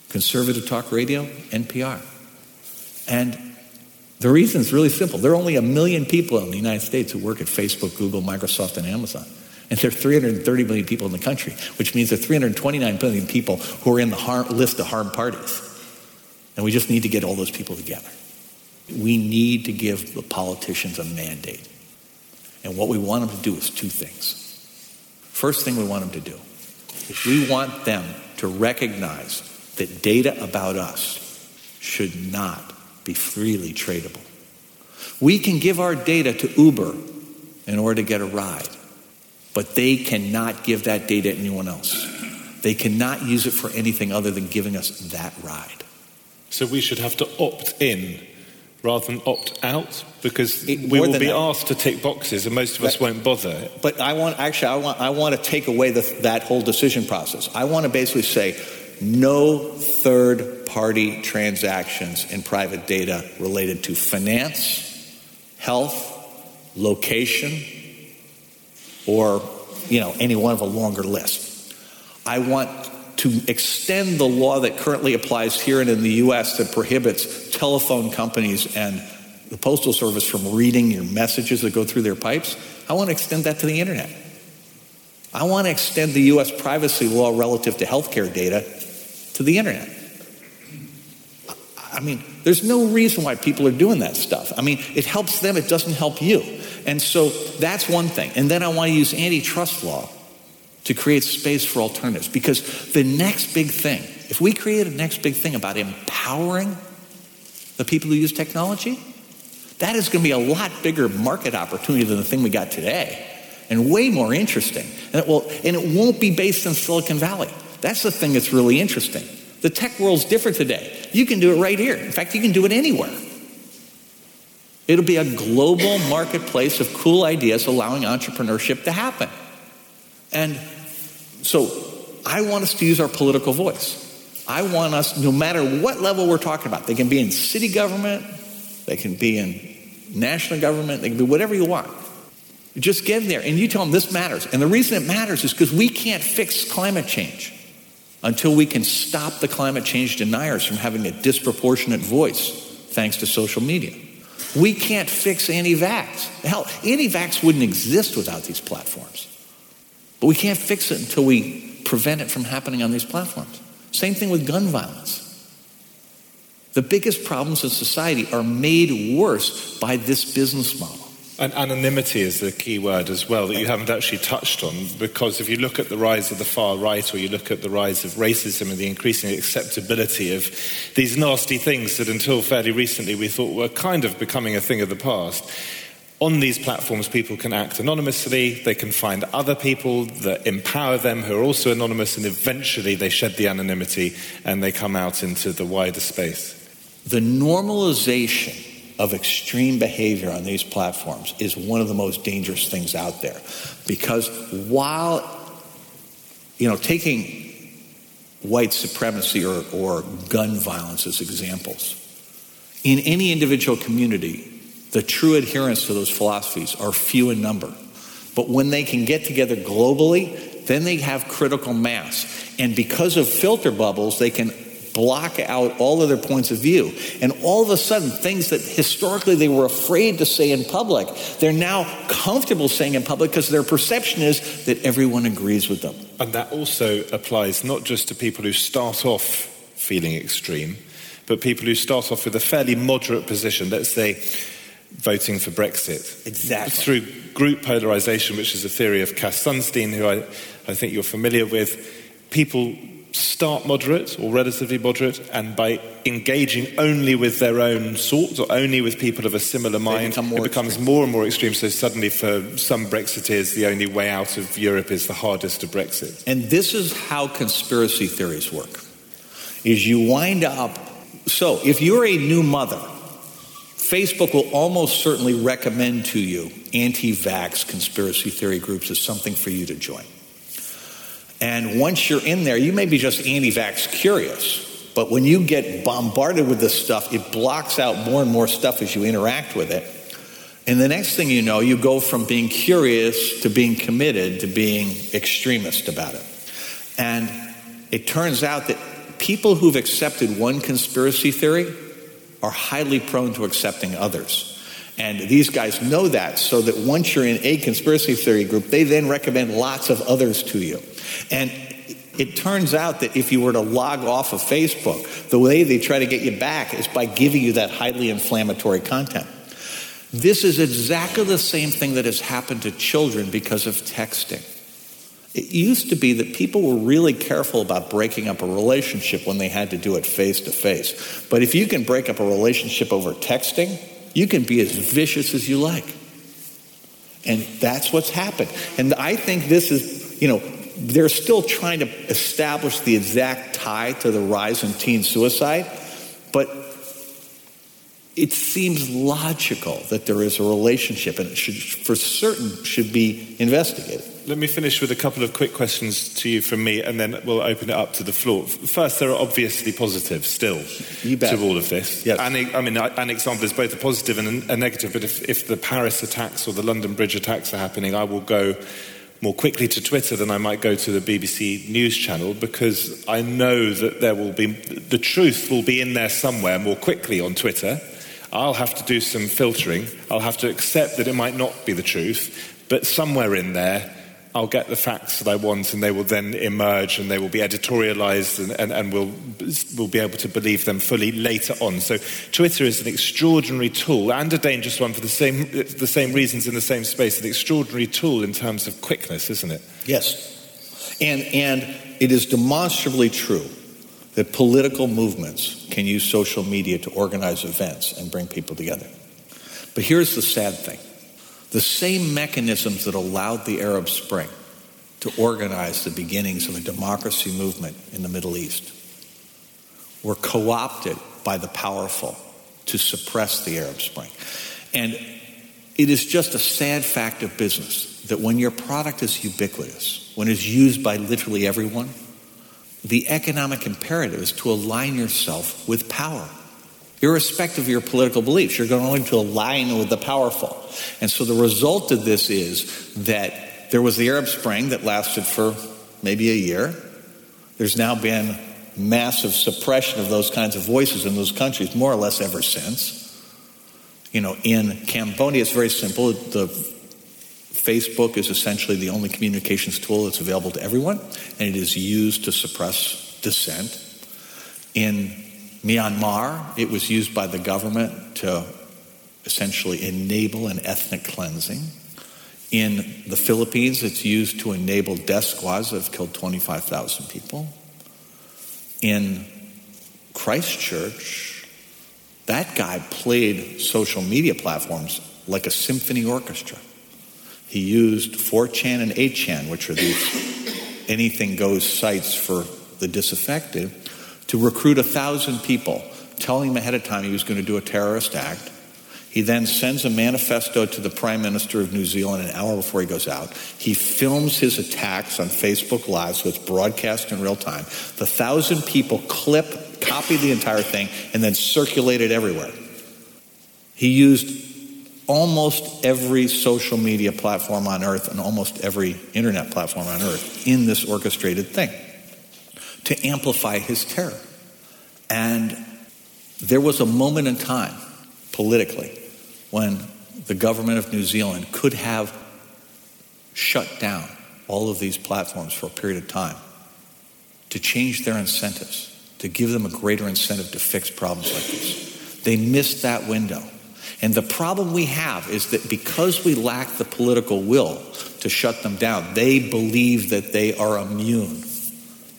Conservative Talk Radio, NPR. And the reason is really simple. There are only a million people in the United States who work at Facebook, Google, Microsoft, and Amazon. And there are 330 million people in the country, which means there are 329 million people who are in the harm, list of harm parties. And we just need to get all those people together. We need to give the politicians a mandate. And what we want them to do is two things. First thing we want them to do is we want them to recognize that data about us should not be freely tradable. We can give our data to Uber in order to get a ride, but they cannot give that data to anyone else. They cannot use it for anything other than giving us that ride. So we should have to opt in rather than opt out because It- we will be that. asked to tick boxes and most of us won't bother. But I want actually I want I want to take away the, that whole decision process. I want to basically say no third party transactions in private data related to finance, health, location, or you know any one of a longer list. I want to extend the law that currently applies here and in the US that prohibits telephone companies and the postal service from reading your messages that go through their pipes. I want to extend that to the internet. I want to extend the US privacy law relative to healthcare data to the internet. I mean, there's no reason why people are doing that stuff. I mean, it helps them, it doesn't help you. And so that's one thing. And then I want to use antitrust law to create space for alternatives because the next big thing, if we create a next big thing about empowering the people who use technology, that is going to be a lot bigger market opportunity than the thing we got today and way more interesting. And it, will, and it won't be based in Silicon Valley. That's the thing that's really interesting. The tech world's different today. You can do it right here. In fact, you can do it anywhere. It'll be a global marketplace of cool ideas allowing entrepreneurship to happen. And so I want us to use our political voice. I want us, no matter what level we're talking about, they can be in city government, they can be in national government, they can be whatever you want. Just get in there and you tell them this matters. And the reason it matters is because we can't fix climate change until we can stop the climate change deniers from having a disproportionate voice thanks to social media. We can't fix anti vax. Hell, anti vax wouldn't exist without these platforms. But we can't fix it until we prevent it from happening on these platforms. Same thing with gun violence. The biggest problems in society are made worse by this business model. And anonymity is the key word as well that you haven't actually touched on because if you look at the rise of the far right or you look at the rise of racism and the increasing acceptability of these nasty things that until fairly recently we thought were kind of becoming a thing of the past, on these platforms people can act anonymously, they can find other people that empower them who are also anonymous and eventually they shed the anonymity and they come out into the wider space. The normalization of extreme behavior on these platforms is one of the most dangerous things out there. Because while, you know, taking white supremacy or, or gun violence as examples, in any individual community, the true adherents to those philosophies are few in number. But when they can get together globally, then they have critical mass. And because of filter bubbles, they can block out all other points of view. And all of a sudden, things that historically they were afraid to say in public, they're now comfortable saying in public because their perception is that everyone agrees with them. And that also applies not just to people who start off feeling extreme, but people who start off with a fairly moderate position, let's say voting for Brexit. Exactly. Through group polarization, which is a theory of Cass Sunstein, who I, I think you're familiar with, people start moderate or relatively moderate, and by engaging only with their own sort or only with people of a similar mind, it becomes extreme. more and more extreme. So suddenly, for some Brexiteers, the only way out of Europe is the hardest of Brexit. And this is how conspiracy theories work. Is you wind up so if you're a new mother, Facebook will almost certainly recommend to you anti-vax conspiracy theory groups as something for you to join. And once you're in there, you may be just anti-vax curious, but when you get bombarded with this stuff, it blocks out more and more stuff as you interact with it. And the next thing you know, you go from being curious to being committed to being extremist about it. And it turns out that people who've accepted one conspiracy theory are highly prone to accepting others. And these guys know that, so that once you're in a conspiracy theory group, they then recommend lots of others to you. And it turns out that if you were to log off of Facebook, the way they try to get you back is by giving you that highly inflammatory content. This is exactly the same thing that has happened to children because of texting. It used to be that people were really careful about breaking up a relationship when they had to do it face to face. But if you can break up a relationship over texting, you can be as vicious as you like. And that's what's happened. And I think this is, you know, they're still trying to establish the exact tie to the rise in teen suicide, but it seems logical that there is a relationship and it should, for certain, should be investigated. Let me finish with a couple of quick questions to you from me, and then we'll open it up to the floor. First, there are obviously positives still to all of this. Yes. And I mean, an example is both a positive and a negative. But if, if the Paris attacks or the London Bridge attacks are happening, I will go more quickly to Twitter than I might go to the BBC News channel because I know that there will be the truth will be in there somewhere more quickly on Twitter. I'll have to do some filtering. I'll have to accept that it might not be the truth, but somewhere in there, I'll get the facts that I want, and they will then emerge, and they will be editorialized, and, and, and we'll, we'll be able to believe them fully later on. So, Twitter is an extraordinary tool and a dangerous one for the same, the same reasons in the same space. An extraordinary tool in terms of quickness, isn't it? Yes. And, and it is demonstrably true that political movements can use social media to organize events and bring people together. But here's the sad thing the same mechanisms that allowed the Arab Spring to organize the beginnings of a democracy movement in the Middle East were co opted by the powerful to suppress the Arab Spring. And it is just a sad fact of business that when your product is ubiquitous, when it's used by literally everyone, the economic imperative is to align yourself with power. Irrespective of your political beliefs, you're going to align with the powerful. And so the result of this is that there was the Arab Spring that lasted for maybe a year. There's now been massive suppression of those kinds of voices in those countries, more or less ever since. You know, in Cambodia, it's very simple. The Facebook is essentially the only communications tool that's available to everyone, and it is used to suppress dissent. In Myanmar, it was used by the government to essentially enable an ethnic cleansing. In the Philippines, it's used to enable death squads that have killed 25,000 people. In Christchurch, that guy played social media platforms like a symphony orchestra. He used 4chan and 8chan, which are these [COUGHS] anything goes sites for the disaffected, to recruit a thousand people, telling him ahead of time he was going to do a terrorist act. He then sends a manifesto to the Prime Minister of New Zealand an hour before he goes out. He films his attacks on Facebook Live, so it's broadcast in real time. The thousand people clip, copy the entire thing, and then circulate it everywhere. He used almost every social media platform on earth and almost every internet platform on earth in this orchestrated thing to amplify his terror. And there was a moment in time, politically, when the government of New Zealand could have shut down all of these platforms for a period of time to change their incentives, to give them a greater incentive to fix problems like this. They missed that window. And the problem we have is that because we lack the political will to shut them down, they believe that they are immune,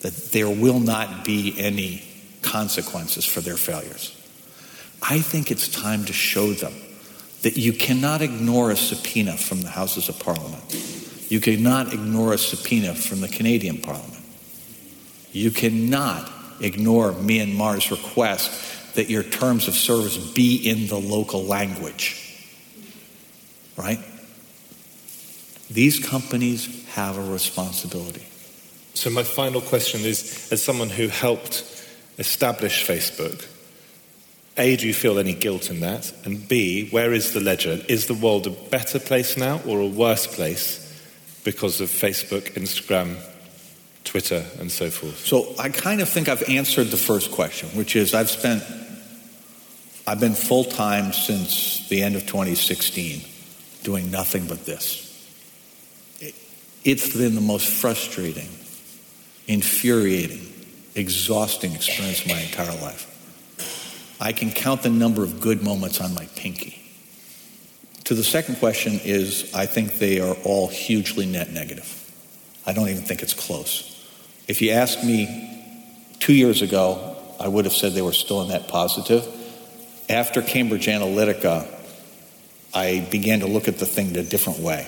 that there will not be any consequences for their failures. I think it's time to show them that you cannot ignore a subpoena from the Houses of Parliament. You cannot ignore a subpoena from the Canadian Parliament. You cannot ignore Myanmar's request that your terms of service be in the local language. Right? These companies have a responsibility. So, my final question is as someone who helped establish Facebook, A, do you feel any guilt in that? And B, where is the ledger? Is the world a better place now or a worse place because of Facebook, Instagram, Twitter, and so forth? So I kind of think I've answered the first question, which is I've spent, I've been full time since the end of 2016 doing nothing but this. It's been the most frustrating, infuriating, exhausting experience of my entire life. I can count the number of good moments on my pinky. To the second question is I think they are all hugely net negative. I don't even think it's close. If you asked me two years ago, I would have said they were still net positive. After Cambridge Analytica, I began to look at the thing in a different way.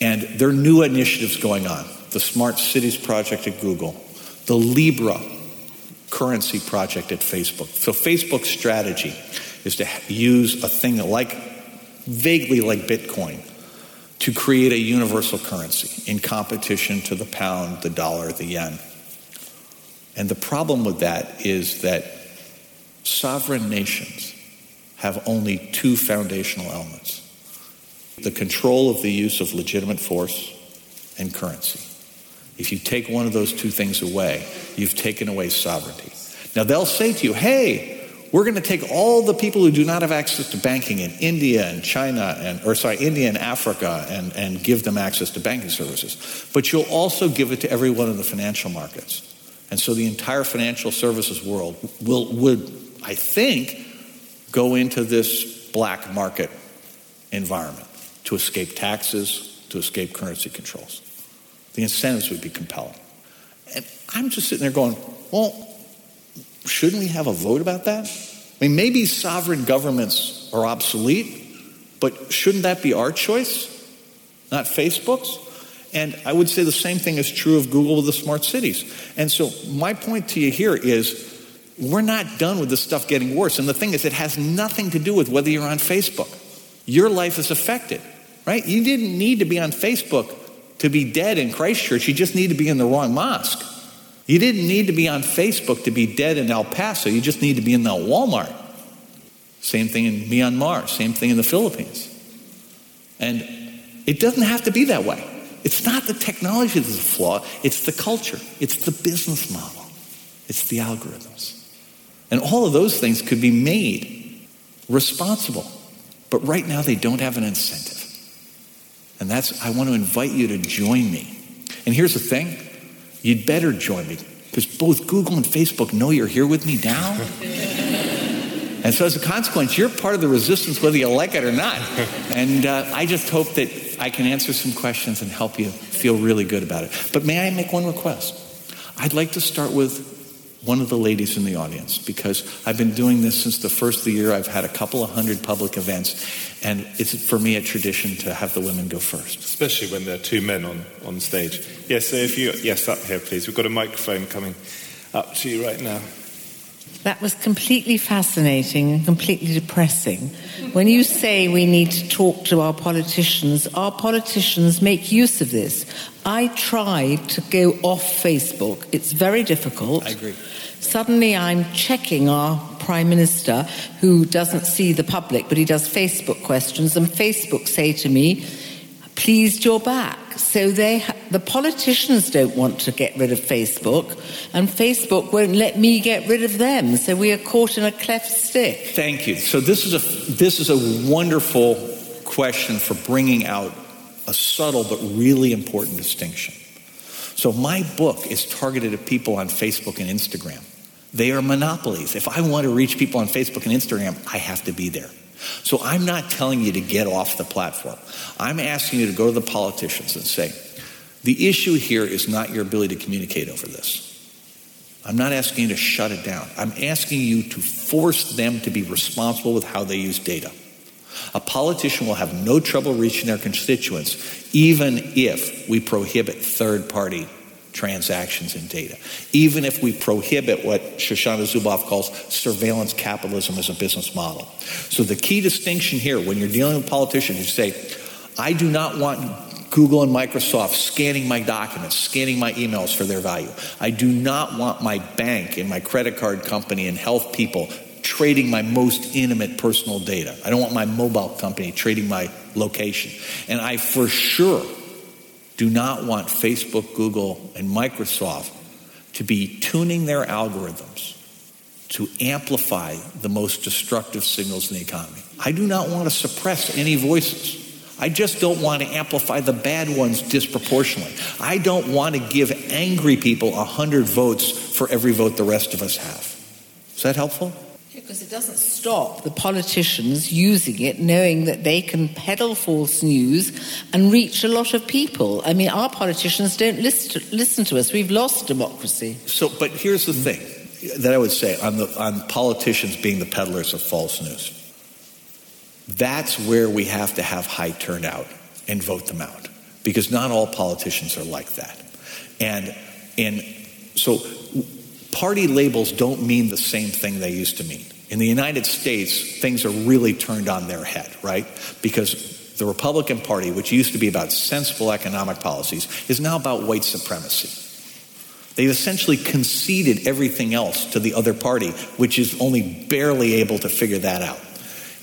And there are new initiatives going on the Smart Cities Project at Google, the Libra currency project at Facebook. So, Facebook's strategy is to use a thing like, vaguely like Bitcoin, to create a universal currency in competition to the pound, the dollar, the yen. And the problem with that is that sovereign nations have only two foundational elements the control of the use of legitimate force and currency. If you take one of those two things away, you've taken away sovereignty. Now they'll say to you, hey, we're going to take all the people who do not have access to banking in India and China and or sorry, India and Africa and, and give them access to banking services. But you'll also give it to everyone in the financial markets. And so the entire financial services world will would, I think, go into this black market environment to escape taxes, to escape currency controls. The incentives would be compelling. And I'm just sitting there going, well, shouldn't we have a vote about that? I mean, maybe sovereign governments are obsolete, but shouldn't that be our choice, not Facebook's? And I would say the same thing is true of Google with the smart cities. And so, my point to you here is we're not done with this stuff getting worse. And the thing is, it has nothing to do with whether you're on Facebook. Your life is affected, right? You didn't need to be on Facebook to be dead in Christchurch, you just need to be in the wrong mosque. You didn't need to be on Facebook to be dead in El Paso. You just need to be in the Walmart. Same thing in Myanmar, same thing in the Philippines. And it doesn't have to be that way. It's not the technology that's a flaw, it's the culture, it's the business model, it's the algorithms. And all of those things could be made responsible. But right now, they don't have an incentive. And that's, I want to invite you to join me. And here's the thing you'd better join me because both Google and Facebook know you're here with me now. [LAUGHS] and so, as a consequence, you're part of the resistance whether you like it or not. And uh, I just hope that I can answer some questions and help you feel really good about it. But may I make one request? I'd like to start with one of the ladies in the audience because I've been doing this since the first of the year. I've had a couple of hundred public events, and it's for me a tradition to have the women go first. Especially when there are two men on, on stage. Yes, so if you, yes, up here, please. We've got a microphone coming up to you right now. That was completely fascinating and completely depressing. When you say we need to talk to our politicians, our politicians make use of this. I tried to go off Facebook. It's very difficult. I agree. Suddenly I'm checking our Prime Minister who doesn't see the public, but he does Facebook questions, and Facebook say to me, pleased you're back. So they, the politicians don't want to get rid of Facebook, and Facebook won't let me get rid of them. So we are caught in a cleft stick. Thank you. So this is a this is a wonderful question for bringing out a subtle but really important distinction. So my book is targeted at people on Facebook and Instagram. They are monopolies. If I want to reach people on Facebook and Instagram, I have to be there. So I'm not telling you to get off the platform. I'm asking you to go to the politicians and say, the issue here is not your ability to communicate over this. I'm not asking you to shut it down. I'm asking you to force them to be responsible with how they use data. A politician will have no trouble reaching their constituents, even if we prohibit third party transactions and data. Even if we prohibit what Shoshana Zuboff calls surveillance capitalism as a business model. So the key distinction here, when you're dealing with politicians, you say, I do not want Google and Microsoft scanning my documents, scanning my emails for their value. I do not want my bank and my credit card company and health people trading my most intimate personal data. I don't want my mobile company trading my location. And I for sure do not want Facebook, Google, and Microsoft to be tuning their algorithms to amplify the most destructive signals in the economy. I do not want to suppress any voices. I just don't want to amplify the bad ones disproportionately. I don't want to give angry people 100 votes for every vote the rest of us have. Is that helpful? Because it doesn't stop the politicians using it, knowing that they can peddle false news and reach a lot of people. I mean, our politicians don't listen to, listen to us. We've lost democracy. So, but here's the thing that I would say on, the, on politicians being the peddlers of false news. That's where we have to have high turnout and vote them out because not all politicians are like that. And, and so party labels don't mean the same thing they used to mean. In the United States, things are really turned on their head, right? Because the Republican Party, which used to be about sensible economic policies, is now about white supremacy. They've essentially conceded everything else to the other party, which is only barely able to figure that out.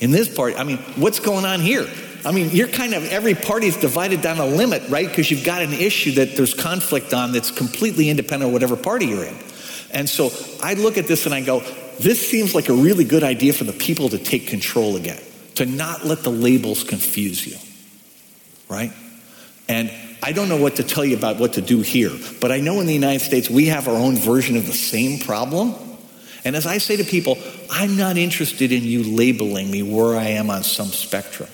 In this party, I mean, what's going on here? I mean, you're kind of, every party's divided down a limit, right? Because you've got an issue that there's conflict on that's completely independent of whatever party you're in. And so I look at this and I go, this seems like a really good idea for the people to take control again, to not let the labels confuse you, right? And I don't know what to tell you about what to do here, but I know in the United States we have our own version of the same problem. And as I say to people, I'm not interested in you labeling me where I am on some spectrum.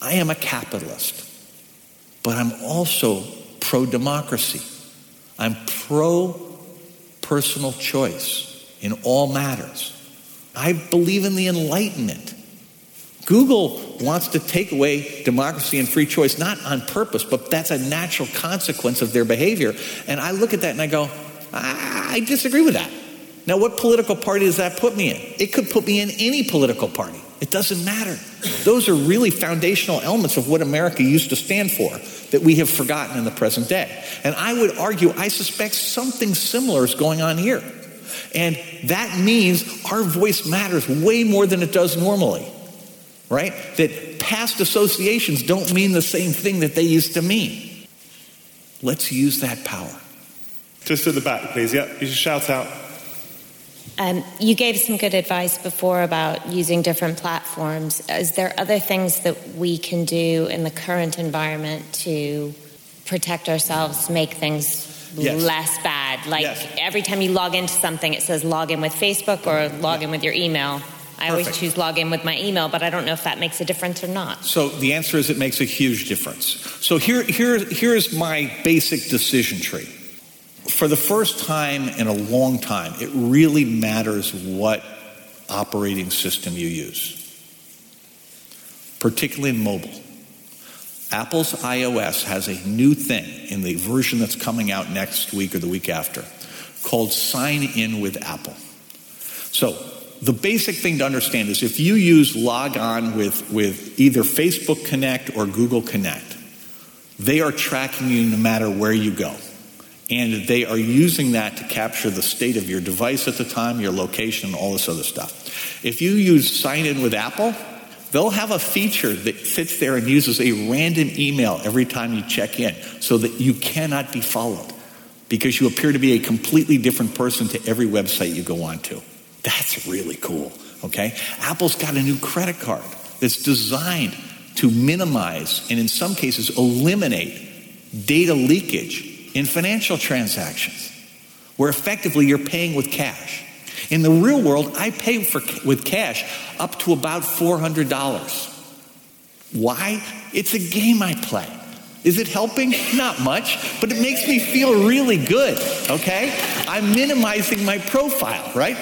I am a capitalist, but I'm also pro democracy. I'm pro personal choice in all matters. I believe in the Enlightenment. Google wants to take away democracy and free choice, not on purpose, but that's a natural consequence of their behavior. And I look at that and I go, I disagree with that. Now, what political party does that put me in? It could put me in any political party. It doesn't matter. Those are really foundational elements of what America used to stand for that we have forgotten in the present day. And I would argue, I suspect something similar is going on here. And that means our voice matters way more than it does normally, right? That past associations don't mean the same thing that they used to mean. Let's use that power. Just at the back, please. Yeah, you should shout out. Um, you gave some good advice before about using different platforms. Is there other things that we can do in the current environment to protect ourselves, make things yes. less bad? Like yes. every time you log into something, it says log in with Facebook or log in with your email. I always choose log in with my email, but I don't know if that makes a difference or not. So the answer is it makes a huge difference. So here, here, here's my basic decision tree for the first time in a long time, it really matters what operating system you use, particularly in mobile. Apple's iOS has a new thing in the version that's coming out next week or the week after called Sign In with Apple. So, the basic thing to understand is if you use log on with, with either Facebook Connect or Google Connect, they are tracking you no matter where you go And they are using that to capture the state of your device at the time, your location, all this other stuff. If you use sign in with Apple, they'll have a feature that sits there and uses a random email every time you check in so that you cannot be followed because you appear to be a completely different person to every website you go on to. That's really cool, okay? Apple's got a new credit card that's designed to minimize and, in some cases, eliminate data leakage in financial transactions, where effectively you're paying with cash. In the real world, I pay for, with cash up to about $400. Why? It's a game I play. Is it helping? Not much, but it makes me feel really good, okay? I'm minimizing my profile, right?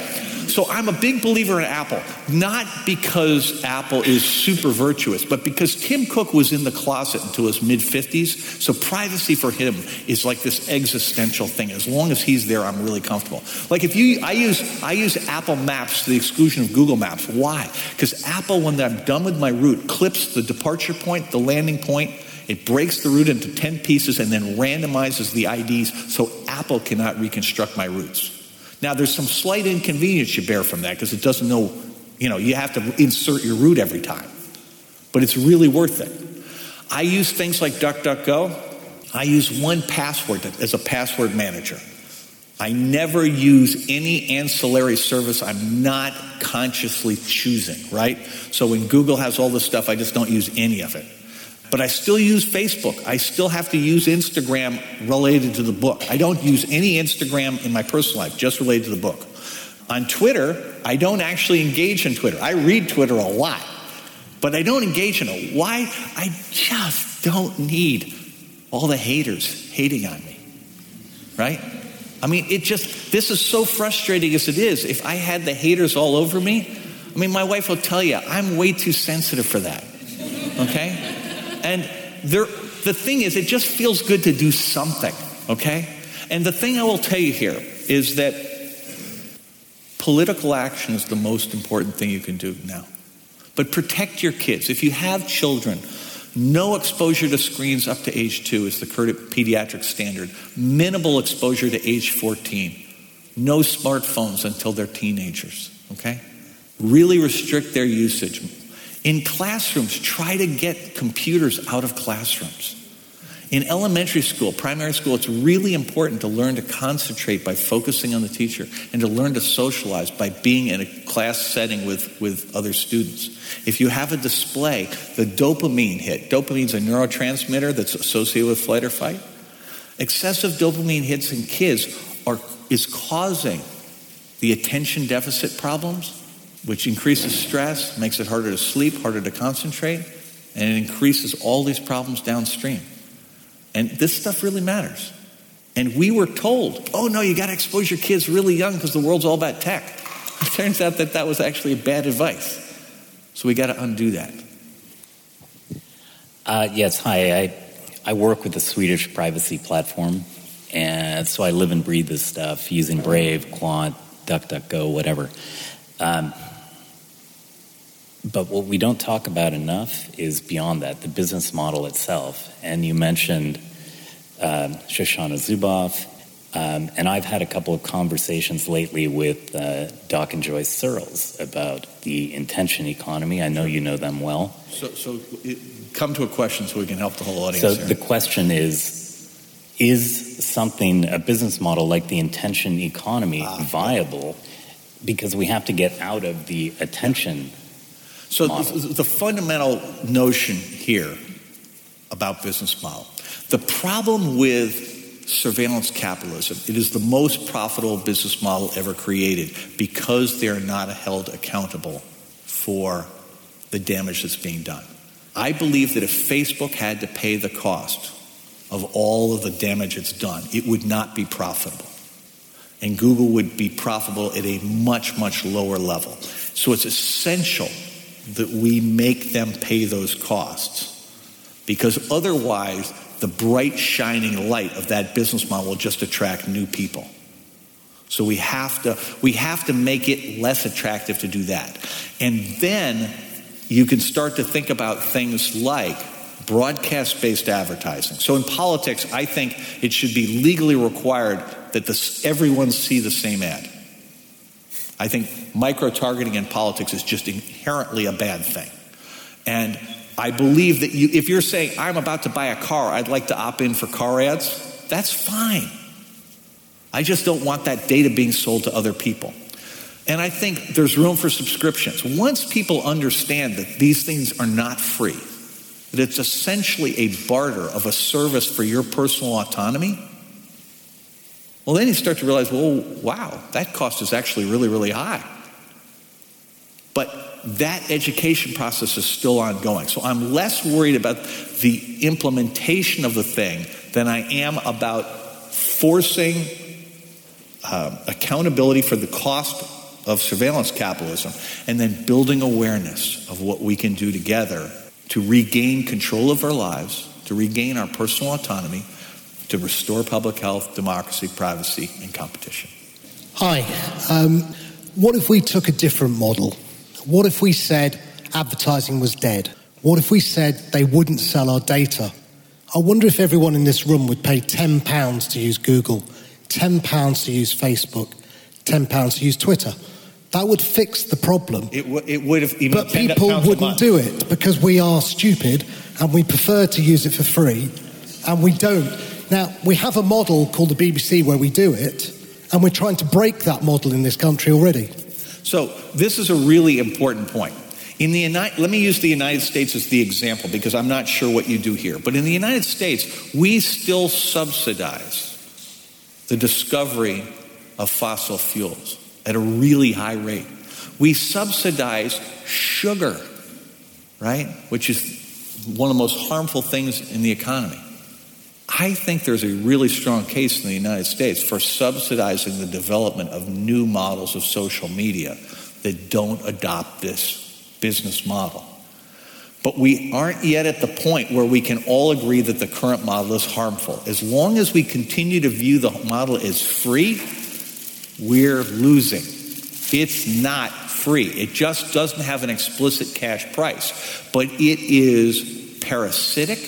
So I'm a big believer in Apple, not because Apple is super virtuous, but because Tim Cook was in the closet until his mid 50s. So privacy for him is like this existential thing. As long as he's there, I'm really comfortable. Like if you, I use, I use Apple Maps to the exclusion of Google Maps. Why? Because Apple, when I'm done with my route, clips the departure point, the landing point, it breaks the route into 10 pieces and then randomizes the IDs so Apple cannot reconstruct my routes. Now, there's some slight inconvenience you bear from that because it doesn't know, you know, you have to insert your route every time. But it's really worth it. I use things like DuckDuckGo. I use 1Password as a password manager. I never use any ancillary service I'm not consciously choosing, right? So when Google has all this stuff, I just don't use any of it. But I still use Facebook. I still have to use Instagram related to the book. I don't use any Instagram in my personal life, just related to the book. On Twitter, I don't actually engage in Twitter. I read Twitter a lot, but I don't engage in it. Why? I just don't need all the haters hating on me. Right? I mean, it just, this is so frustrating as it is. If I had the haters all over me, I mean, my wife will tell you, I'm way too sensitive for that. Okay? And there, the thing is, it just feels good to do something, okay? And the thing I will tell you here is that political action is the most important thing you can do now. But protect your kids. If you have children, no exposure to screens up to age two is the current pediatric standard. Minimal exposure to age 14. No smartphones until they're teenagers, okay? Really restrict their usage. In classrooms, try to get computers out of classrooms. In elementary school, primary school, it's really important to learn to concentrate by focusing on the teacher and to learn to socialize by being in a class setting with, with other students. If you have a display, the dopamine hit, dopamine's a neurotransmitter that's associated with flight or fight. Excessive dopamine hits in kids are, is causing the attention deficit problems which increases stress, makes it harder to sleep, harder to concentrate, and it increases all these problems downstream. And this stuff really matters. And we were told, oh no, you got to expose your kids really young because the world's all about tech. [LAUGHS] It turns out that that was actually bad advice. So we got to undo that. Uh, yes, hi. I, I work with the Swedish privacy platform. And so I live and breathe this stuff using Brave, Qwant, DuckDuckGo, whatever. Um, but what we don't talk about enough is beyond that, the business model itself. And you mentioned um, Shoshana Zuboff, um, and I've had a couple of conversations lately with uh, Doc and Joyce Searls about the intention economy. I know you know them well. So, so it, come to a question so we can help the whole audience. So here. the question is Is something, a business model like the intention economy, ah, viable? Because we have to get out of the attention so the, the, fundamental notion here about business model, the problem with surveillance capitalism, it is the most profitable business model ever created because they're not held accountable for the damage that's being done. I believe that if Facebook had to pay the cost of all of the damage it's done, it would not be profitable. And Google would be profitable at a much, much lower level. So it's essential that we make them pay those costs. Because otherwise, the bright, shining light of that business model will just attract new people. So we have to, we have to make it less attractive to do that. And then you can start to think about things like broadcast based advertising. So in politics, I think it should be legally required that this, everyone see the same ad. I think micro targeting in politics is just inherently a bad thing. And I believe that you, if you're saying, I'm about to buy a car, I'd like to opt in for car ads, that's fine. I just don't want that data being sold to other people. And I think there's room for subscriptions. Once people understand that these things are not free, that it's essentially a barter of a service for your personal autonomy, well, then you start to realize, well, wow, that cost is actually really, really high. But that education process is still ongoing. So I'm less worried about the implementation of the thing than I am about forcing uh, accountability for the cost of surveillance capitalism and then building awareness of what we can do together to regain control of our lives, to regain our personal autonomy, to restore public health, democracy, privacy, and competition. Hi. Um, what if we took a different model? What if we said advertising was dead? What if we said they wouldn't sell our data? I wonder if everyone in this room would pay £10 to use Google, £10 to use Facebook, £10 to use Twitter. That would fix the problem. It, w- it would have even But people wouldn't do it because we are stupid and we prefer to use it for free and we don't. Now, we have a model called the BBC where we do it, and we're trying to break that model in this country already. So, this is a really important point. In the United, let me use the United States as the example because I'm not sure what you do here. But in the United States, we still subsidize the discovery of fossil fuels at a really high rate. We subsidize sugar, right? Which is one of the most harmful things in the economy. I think there's a really strong case in the United States for subsidizing the development of new models of social media that don't adopt this business model. But we aren't yet at the point where we can all agree that the current model is harmful. As long as we continue to view the model as free, we're losing. It's not free. It just doesn't have an explicit cash price, but it is parasitic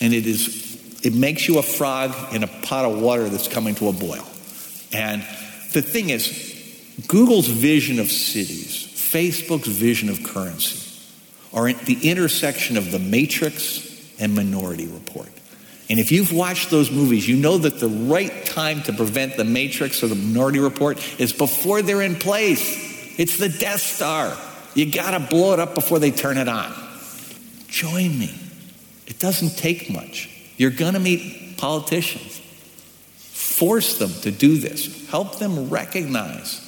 and it is it makes you a frog in a pot of water that's coming to a boil. And the thing is, Google's vision of cities, Facebook's vision of currency, are at the intersection of the Matrix and Minority Report. And if you've watched those movies, you know that the right time to prevent the Matrix or the Minority Report is before they're in place. It's the Death Star. You got to blow it up before they turn it on. Join me. It doesn't take much. You're going to meet politicians. Force them to do this. Help them recognize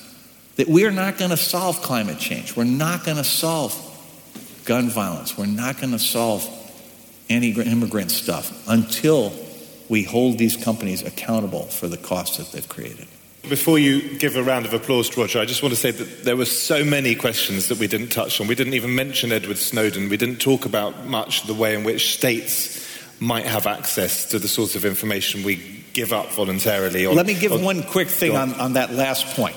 that we are not going to solve climate change. We're not going to solve gun violence. We're not going to solve anti immigrant stuff until we hold these companies accountable for the costs that they've created. Before you give a round of applause to Roger, I just want to say that there were so many questions that we didn't touch on. We didn't even mention Edward Snowden. We didn't talk about much the way in which states might have access to the sorts of information we give up voluntarily. Let me give one quick thing on, on that last point.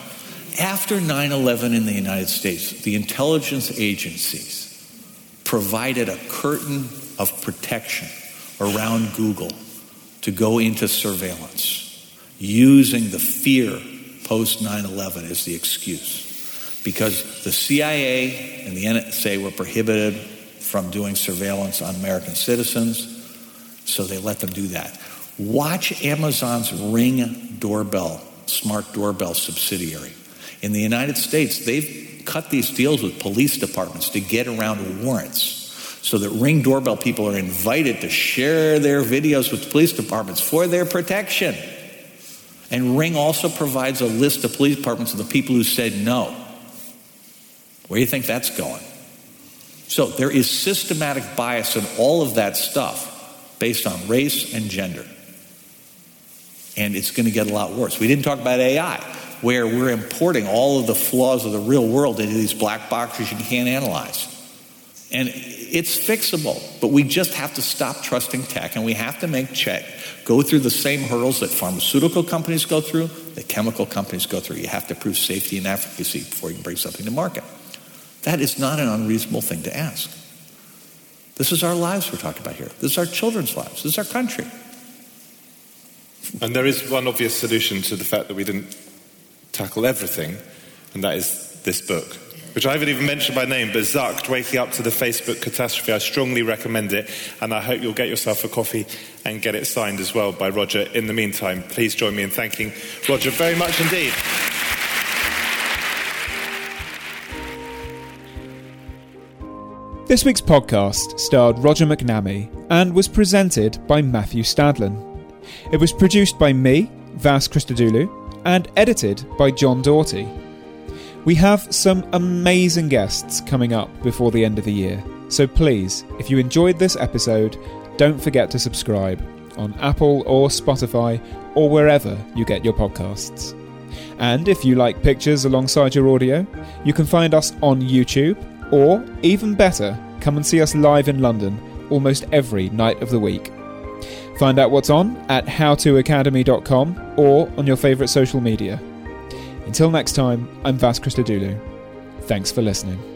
After 9 11 in the United States, the intelligence agencies provided a curtain of protection around Google to go into surveillance using the fear post 9 11 as the excuse. Because the CIA and the NSA were prohibited from doing surveillance on American citizens, so they let them do that. Watch Amazon's Ring doorbell, smart doorbell subsidiary. In the United States, they've cut these deals with police departments to get around warrants so that Ring doorbell people are invited to share their videos with police departments for their protection. And Ring also provides a list of police departments of the people who said no. Where do you think that's going? So there is systematic bias in all of that stuff based on race and gender. And it's going to get a lot worse. We didn't talk about AI, where we're importing all of the flaws of the real world into these black boxes you can't analyze. And it's fixable, but we just have to stop trusting tech and we have to make check, go through the same hurdles that pharmaceutical companies go through, that chemical companies go through. You have to prove safety and efficacy before you can bring something to market. That is not an unreasonable thing to ask. This is our lives we're talking about here. This is our children's lives. This is our country. And there is one obvious solution to the fact that we didn't tackle everything, and that is this book, which I haven't even mentioned by name, but Zucked, Waking Up to the Facebook Catastrophe. I strongly recommend it, and I hope you'll get yourself a coffee and get it signed as well by Roger. In the meantime, please join me in thanking Roger very much indeed. This week's podcast starred Roger McNamee and was presented by Matthew Stadlen. It was produced by me, Vas Christodoulou, and edited by John Doughty. We have some amazing guests coming up before the end of the year, so please, if you enjoyed this episode, don't forget to subscribe on Apple or Spotify or wherever you get your podcasts. And if you like pictures alongside your audio, you can find us on YouTube, or even better, come and see us live in London almost every night of the week. Find out what's on at howtoacademy.com or on your favourite social media. Until next time, I'm Vas Christodoulou. Thanks for listening.